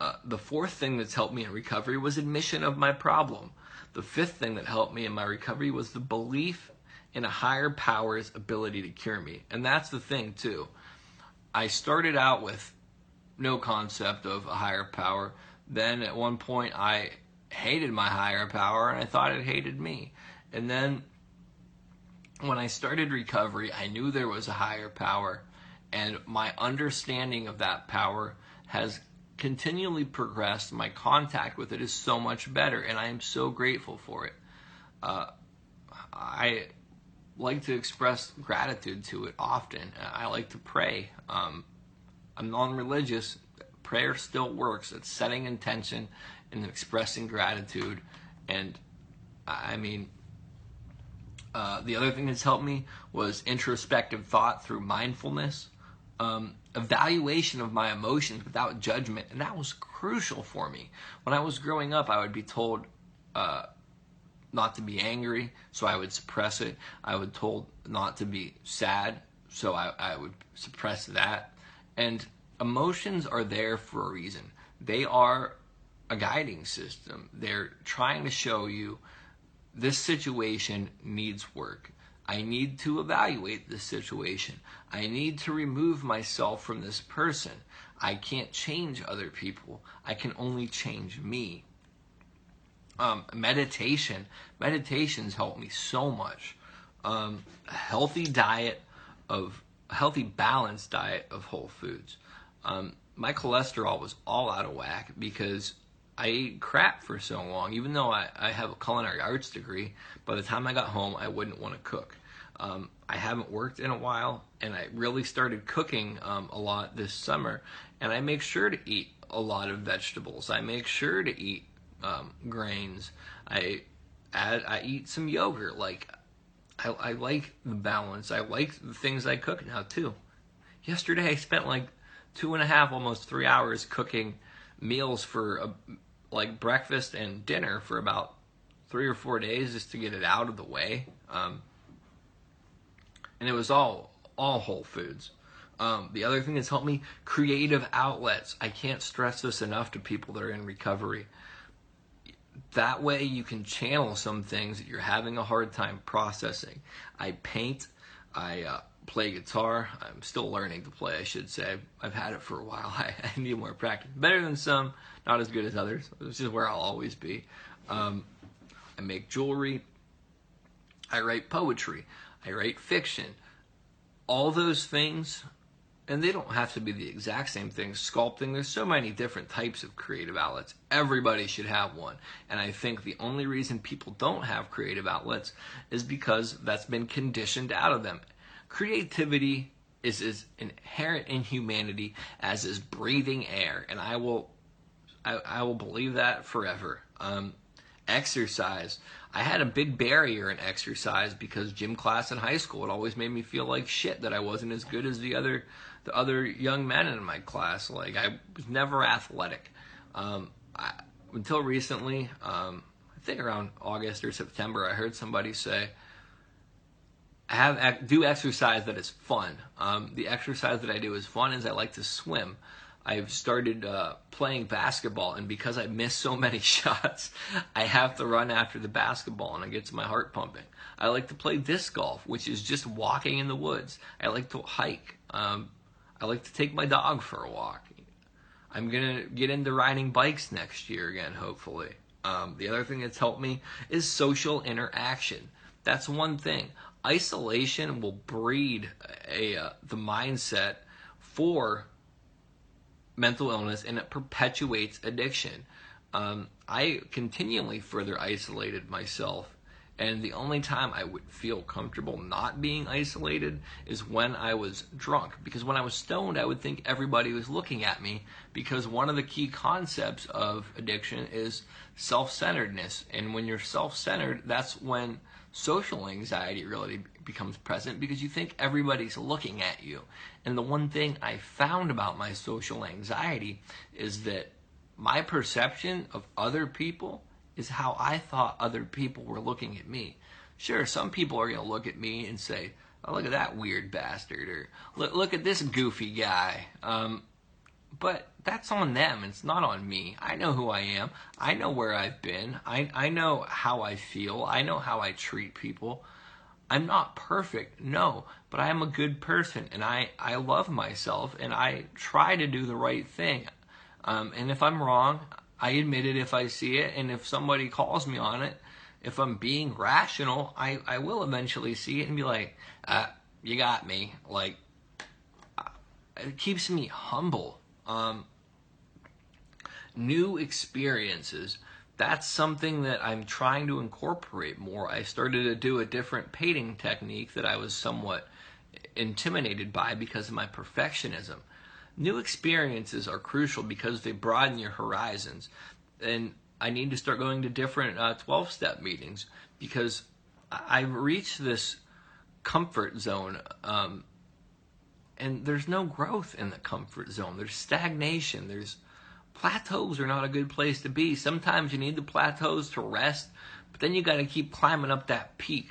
Uh, the fourth thing that's helped me in recovery was admission of my problem. The fifth thing that helped me in my recovery was the belief in a higher power's ability to cure me. And that's the thing, too. I started out with no concept of a higher power. Then at one point, I hated my higher power and I thought it hated me. And then when I started recovery, I knew there was a higher power. And my understanding of that power has continually progressed. My contact with it is so much better, and I am so grateful for it. Uh, I like to express gratitude to it often. I like to pray. Um, I'm non-religious. Prayer still works. It's setting intention and expressing gratitude. And I mean, uh, the other thing that's helped me was introspective thought through mindfulness, um, evaluation of my emotions without judgment, and that was crucial for me. When I was growing up, I would be told. Uh, not to be angry, so I would suppress it. I would told not to be sad, so I, I would suppress that. And emotions are there for a reason. They are a guiding system. They're trying to show you this situation needs work. I need to evaluate this situation. I need to remove myself from this person. I can't change other people. I can only change me um, meditation. Meditations help me so much. Um, a healthy diet of a healthy balanced diet of whole foods. Um, my cholesterol was all out of whack because I ate crap for so long. Even though I, I have a culinary arts degree, by the time I got home, I wouldn't want to cook. Um, I haven't worked in a while, and I really started cooking um, a lot this summer. And I make sure to eat a lot of vegetables. I make sure to eat um, grains. I add, I eat some yogurt. Like, I, I like the balance. I like the things I cook now too. Yesterday I spent like two and a half, almost three hours cooking meals for a, like breakfast and dinner for about three or four days just to get it out of the way. Um, and it was all all whole foods. Um, the other thing that's helped me creative outlets. I can't stress this enough to people that are in recovery that way you can channel some things that you're having a hard time processing. I paint, I uh, play guitar. I'm still learning to play, I should say. I've had it for a while. I, I need more practice. Better than some, not as good as others, which is where I'll always be. Um, I make jewelry. I write poetry. I write fiction. All those things and they don't have to be the exact same thing. Sculpting, there's so many different types of creative outlets. Everybody should have one. And I think the only reason people don't have creative outlets is because that's been conditioned out of them. Creativity is as inherent in humanity as is breathing air, and I will, I, I will believe that forever. Um, exercise. I had a big barrier in exercise because gym class in high school it always made me feel like shit that I wasn't as good as the other the other young men in my class. Like I was never athletic um, I, until recently. Um, I think around August or September, I heard somebody say, "Have do exercise that is fun." Um, the exercise that I do is fun is I like to swim. I've started uh, playing basketball, and because I miss so many shots, I have to run after the basketball, and it gets my heart pumping. I like to play disc golf, which is just walking in the woods. I like to hike. Um, I like to take my dog for a walk. I'm gonna get into riding bikes next year again, hopefully. Um, the other thing that's helped me is social interaction. That's one thing. Isolation will breed a uh, the mindset for mental illness and it perpetuates addiction. Um, I continually further isolated myself and the only time I would feel comfortable not being isolated is when I was drunk. Because when I was stoned, I would think everybody was looking at me. Because one of the key concepts of addiction is self centeredness. And when you're self centered, that's when social anxiety really becomes present because you think everybody's looking at you. And the one thing I found about my social anxiety is that my perception of other people is how I thought other people were looking at me. Sure, some people are going to look at me and say, oh, look at that weird bastard, or look, look at this goofy guy. Um, but that's on them. It's not on me. I know who I am. I know where I've been. I, I know how I feel. I know how I treat people. I'm not perfect, no, but I am a good person and I, I love myself and I try to do the right thing. Um, and if I'm wrong, I admit it if I see it, and if somebody calls me on it, if I'm being rational, I, I will eventually see it and be like, uh, you got me. Like, uh, it keeps me humble. Um, new experiences. That's something that I'm trying to incorporate more. I started to do a different painting technique that I was somewhat intimidated by because of my perfectionism. New experiences are crucial because they broaden your horizons. And I need to start going to different 12 uh, step meetings because I've reached this comfort zone. Um, and there's no growth in the comfort zone. There's stagnation. There's plateaus are not a good place to be. Sometimes you need the plateaus to rest, but then you got to keep climbing up that peak.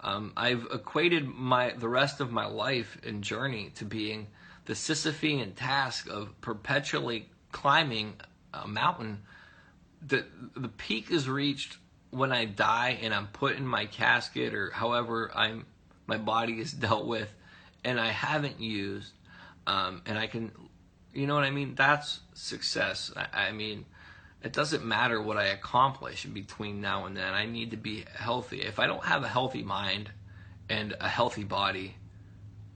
Um, I've equated my the rest of my life and journey to being the Sisyphean task of perpetually climbing a mountain, the the peak is reached when I die and I'm put in my casket or however I'm my body is dealt with, and I haven't used, um, and I can, you know what I mean? That's success. I, I mean, it doesn't matter what I accomplish between now and then. I need to be healthy. If I don't have a healthy mind and a healthy body,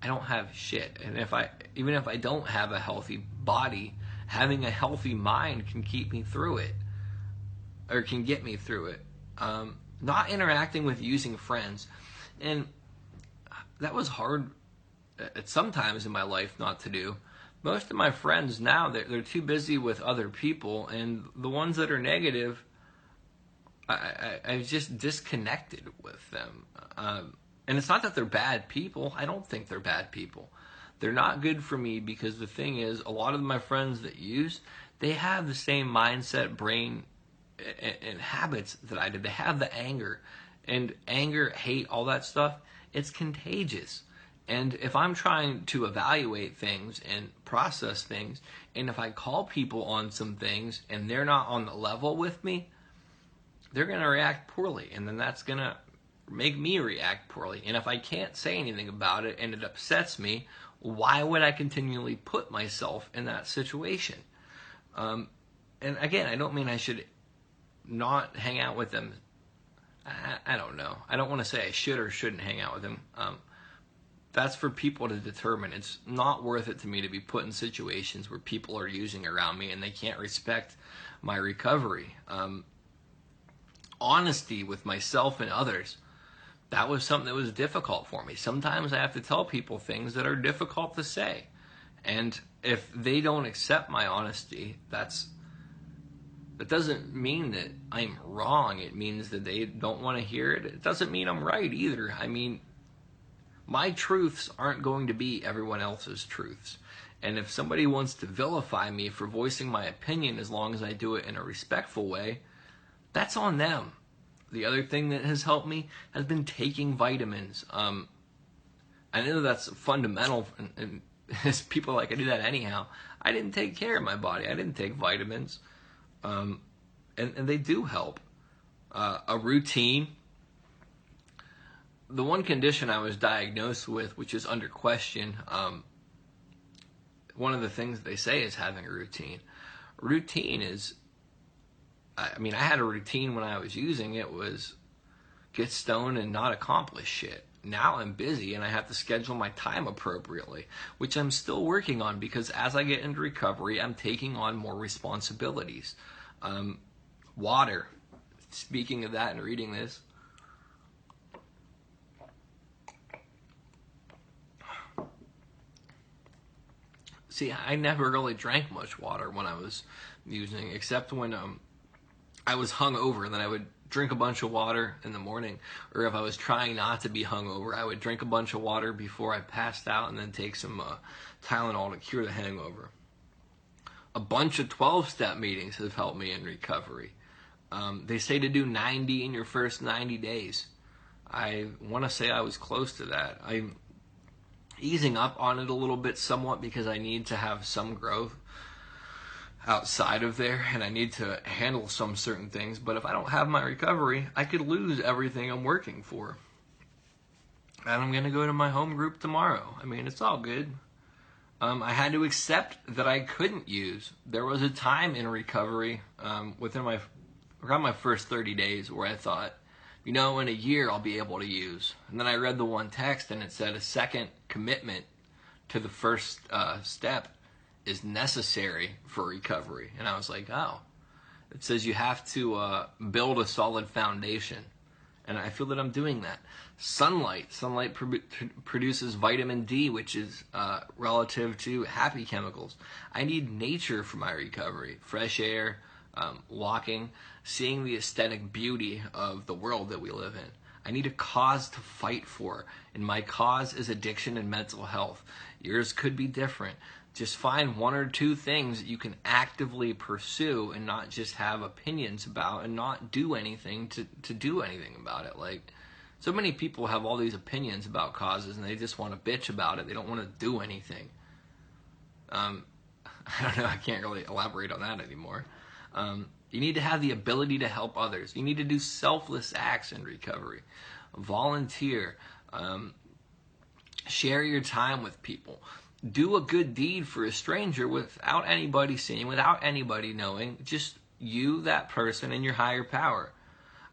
I don't have shit. And if I even if I don't have a healthy body, having a healthy mind can keep me through it, or can get me through it. Um, not interacting with using friends, and that was hard at sometimes in my life not to do. Most of my friends now they're, they're too busy with other people, and the ones that are negative, I, I, I've just disconnected with them. Um, and it's not that they're bad people. I don't think they're bad people. They're not good for me because the thing is, a lot of my friends that use, they have the same mindset, brain, and, and habits that I did. They have the anger. And anger, hate, all that stuff, it's contagious. And if I'm trying to evaluate things and process things, and if I call people on some things and they're not on the level with me, they're going to react poorly, and then that's going to make me react poorly. And if I can't say anything about it and it upsets me, why would I continually put myself in that situation? Um, and again, I don't mean I should not hang out with them. I, I don't know. I don't want to say I should or shouldn't hang out with them. Um, that's for people to determine. It's not worth it to me to be put in situations where people are using around me and they can't respect my recovery. Um, honesty with myself and others that was something that was difficult for me. Sometimes I have to tell people things that are difficult to say. And if they don't accept my honesty, that's that doesn't mean that I'm wrong. It means that they don't want to hear it. It doesn't mean I'm right either. I mean, my truths aren't going to be everyone else's truths. And if somebody wants to vilify me for voicing my opinion as long as I do it in a respectful way, that's on them. The other thing that has helped me has been taking vitamins. Um, I know that's fundamental, and, and as people like, I do that anyhow. I didn't take care of my body. I didn't take vitamins, um, and, and they do help. Uh, a routine. The one condition I was diagnosed with, which is under question, um, one of the things they say is having a routine. Routine is I mean, I had a routine when I was using it was get stoned and not accomplish shit. Now I'm busy and I have to schedule my time appropriately, which I'm still working on because as I get into recovery, I'm taking on more responsibilities. Um, water. Speaking of that and reading this, see, I never really drank much water when I was using, except when um, I was hungover, and then I would drink a bunch of water in the morning. Or if I was trying not to be hungover, I would drink a bunch of water before I passed out, and then take some uh, Tylenol to cure the hangover. A bunch of 12 step meetings have helped me in recovery. Um, they say to do 90 in your first 90 days. I want to say I was close to that. I'm easing up on it a little bit somewhat because I need to have some growth outside of there and I need to handle some certain things. But if I don't have my recovery, I could lose everything I'm working for. And I'm going to go to my home group tomorrow. I mean, it's all good. Um, I had to accept that I couldn't use. There was a time in recovery um, within my around my first 30 days where I thought, you know, in a year I'll be able to use. And then I read the one text and it said a second commitment to the first uh, step is necessary for recovery. And I was like, oh, it says you have to uh, build a solid foundation. And I feel that I'm doing that. Sunlight. Sunlight pro- produces vitamin D, which is uh, relative to happy chemicals. I need nature for my recovery. Fresh air, um, walking, seeing the aesthetic beauty of the world that we live in. I need a cause to fight for, and my cause is addiction and mental health. Yours could be different just find one or two things that you can actively pursue and not just have opinions about and not do anything to, to do anything about it. Like, so many people have all these opinions about causes and they just want to bitch about it. They don't want to do anything. Um, I don't know. I can't really elaborate on that anymore. Um, you need to have the ability to help others. You need to do selfless acts in recovery. Volunteer. Um, share your time with people do a good deed for a stranger without anybody seeing, without anybody knowing, just you, that person, and your higher power.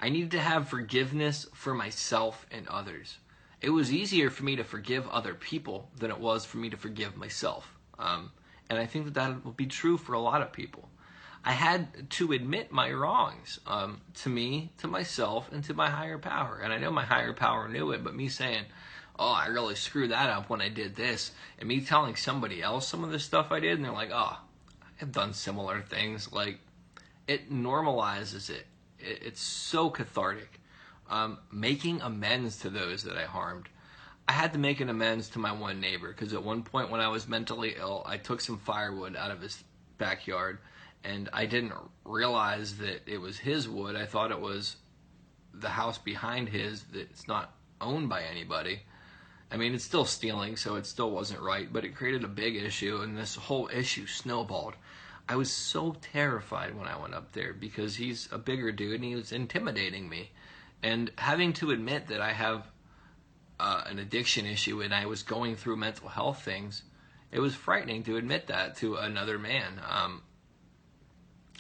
I needed to have forgiveness for myself and others. It was easier for me to forgive other people than it was for me to forgive myself. Um, and I think that that will be true for a lot of people. I had to admit my wrongs um, to me, to myself, and to my higher power. And I know my higher power knew it, but me saying, oh, I really screwed that up when I did this. And me telling somebody else some of the stuff I did, and they're like, oh, I've done similar things. Like, it normalizes it. It's so cathartic. Um, making amends to those that I harmed. I had to make an amends to my one neighbor because at one point when I was mentally ill, I took some firewood out of his backyard and I didn't realize that it was his wood. I thought it was the house behind his that's not owned by anybody. I mean, it's still stealing, so it still wasn't right, but it created a big issue, and this whole issue snowballed. I was so terrified when I went up there because he's a bigger dude and he was intimidating me. And having to admit that I have uh, an addiction issue and I was going through mental health things, it was frightening to admit that to another man um,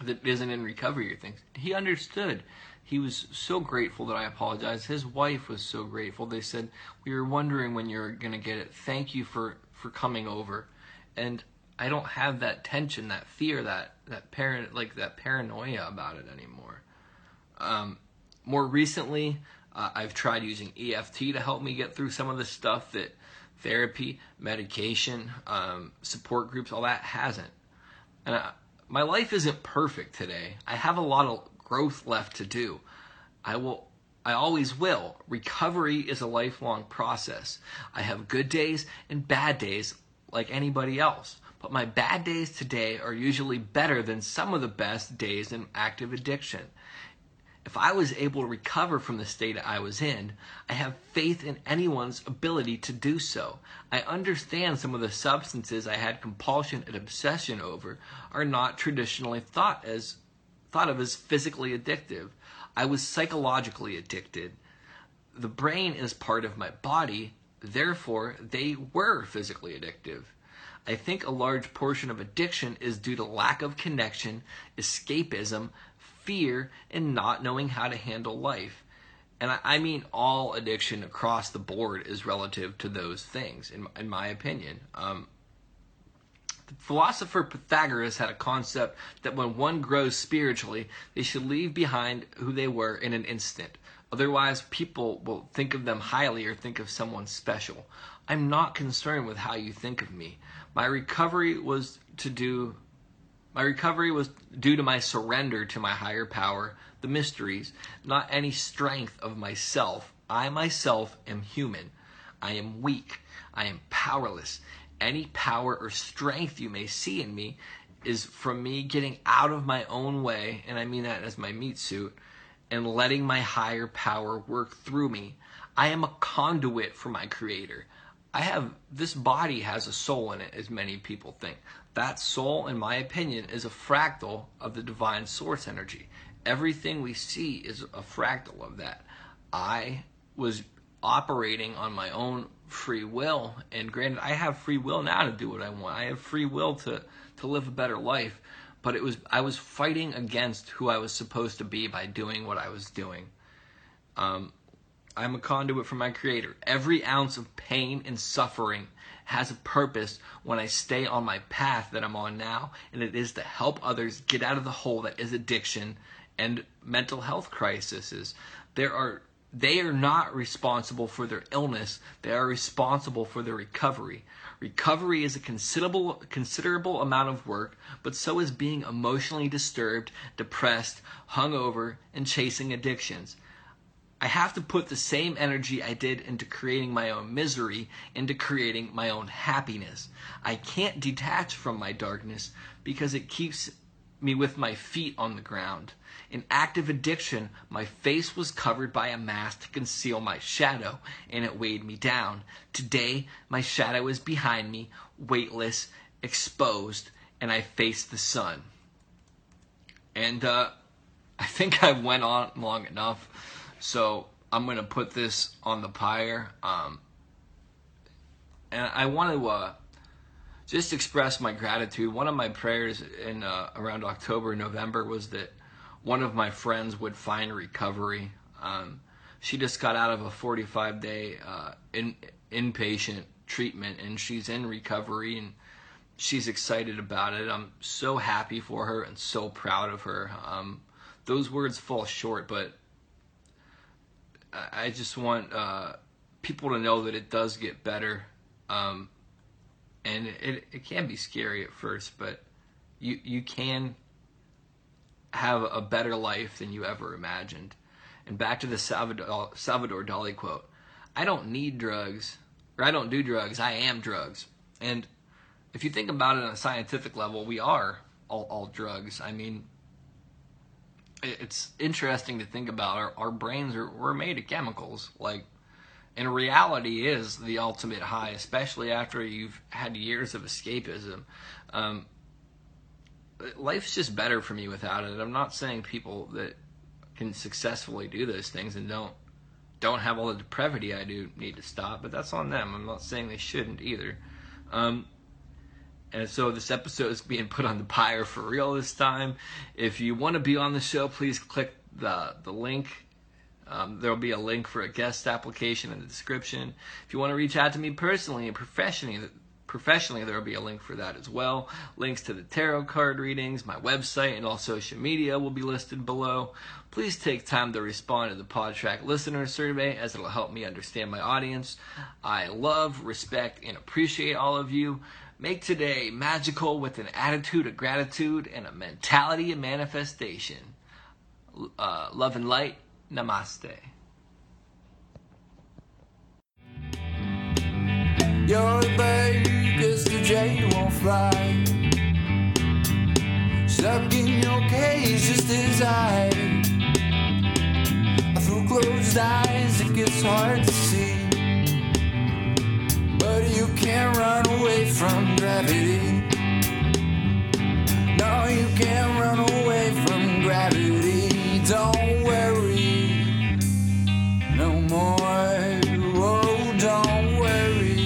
that isn't in recovery or things. He understood. He was so grateful that I apologized. His wife was so grateful. They said, "We were wondering when you're going to get it. Thank you for for coming over." And I don't have that tension, that fear, that that parent like that paranoia about it anymore. Um, more recently, uh, I've tried using EFT to help me get through some of the stuff that therapy, medication, um, support groups, all that hasn't. And I, my life isn't perfect today. I have a lot of growth left to do. I will I always will. Recovery is a lifelong process. I have good days and bad days like anybody else. But my bad days today are usually better than some of the best days in active addiction. If I was able to recover from the state I was in, I have faith in anyone's ability to do so. I understand some of the substances I had compulsion and obsession over are not traditionally thought as thought of as physically addictive. I was psychologically addicted. The brain is part of my body, therefore, they were physically addictive. I think a large portion of addiction is due to lack of connection, escapism, fear, and not knowing how to handle life. And I, I mean, all addiction across the board is relative to those things, in, in my opinion. Um, the philosopher Pythagoras had a concept that when one grows spiritually, they should leave behind who they were in an instant. Otherwise, people will think of them highly or think of someone special. I'm not concerned with how you think of me. My recovery was to do my recovery was due to my surrender to my higher power, the mysteries, not any strength of myself. I myself am human. I am weak. I am powerless. Any power or strength you may see in me is from me getting out of my own way, and I mean that as my meat suit, and letting my higher power work through me. I am a conduit for my creator. I have this body has a soul in it, as many people think. That soul, in my opinion, is a fractal of the divine source energy. Everything we see is a fractal of that. I was operating on my own free will, and granted, I have free will now to do what I want. I have free will to to live a better life, but it was I was fighting against who I was supposed to be by doing what I was doing. Um, I'm a conduit for my Creator. Every ounce of pain and suffering has a purpose when I stay on my path that I'm on now, and it is to help others get out of the hole that is addiction and mental health crises. There are they are not responsible for their illness, they are responsible for their recovery. Recovery is a considerable considerable amount of work, but so is being emotionally disturbed, depressed, hungover, and chasing addictions. I have to put the same energy I did into creating my own misery into creating my own happiness. I can't detach from my darkness because it keeps me with my feet on the ground. In active addiction, my face was covered by a mask to conceal my shadow, and it weighed me down. Today, my shadow is behind me, weightless, exposed, and I face the sun. And uh, I think I went on long enough. So I'm gonna put this on the pyre. Um, and I want to uh, just express my gratitude. One of my prayers in uh, around October, November was that one of my friends would find recovery. Um, she just got out of a 45 day uh, in, inpatient treatment and she's in recovery and she's excited about it. I'm so happy for her and so proud of her. Um, those words fall short, but I just want uh, people to know that it does get better, um, and it it can be scary at first, but you you can have a better life than you ever imagined. And back to the Salvador, Salvador Dali quote: "I don't need drugs, or I don't do drugs. I am drugs." And if you think about it on a scientific level, we are all, all drugs. I mean, it's interesting to think about. Our, our brains are we're made of chemicals. Like, and reality is the ultimate high, especially after you've had years of escapism. Um, life's just better for me without it. I'm not saying people that can successfully do those things and don't don't have all the depravity I do need to stop, but that's on them. I'm not saying they shouldn't either. Um, and so this episode is being put on the pyre for real this time. If you want to be on the show, please click the the link. Um, there will be a link for a guest application in the description. If you want to reach out to me personally and professionally, professionally, there will be a link for that as well. Links to the tarot card readings, my website, and all social media will be listed below. Please take time to respond to the Podtrac listener survey as it'll help me understand my audience. I love, respect, and appreciate all of you. Make today magical with an attitude of gratitude and a mentality of manifestation. Uh, love and light. Namaste. You're J won't fly. Stuck in your cage just as I. Through closed eyes, it gets hard to see. But you can't run away from gravity. No, you can't run away from gravity. Don't worry no more. Oh, don't worry.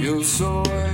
You'll soar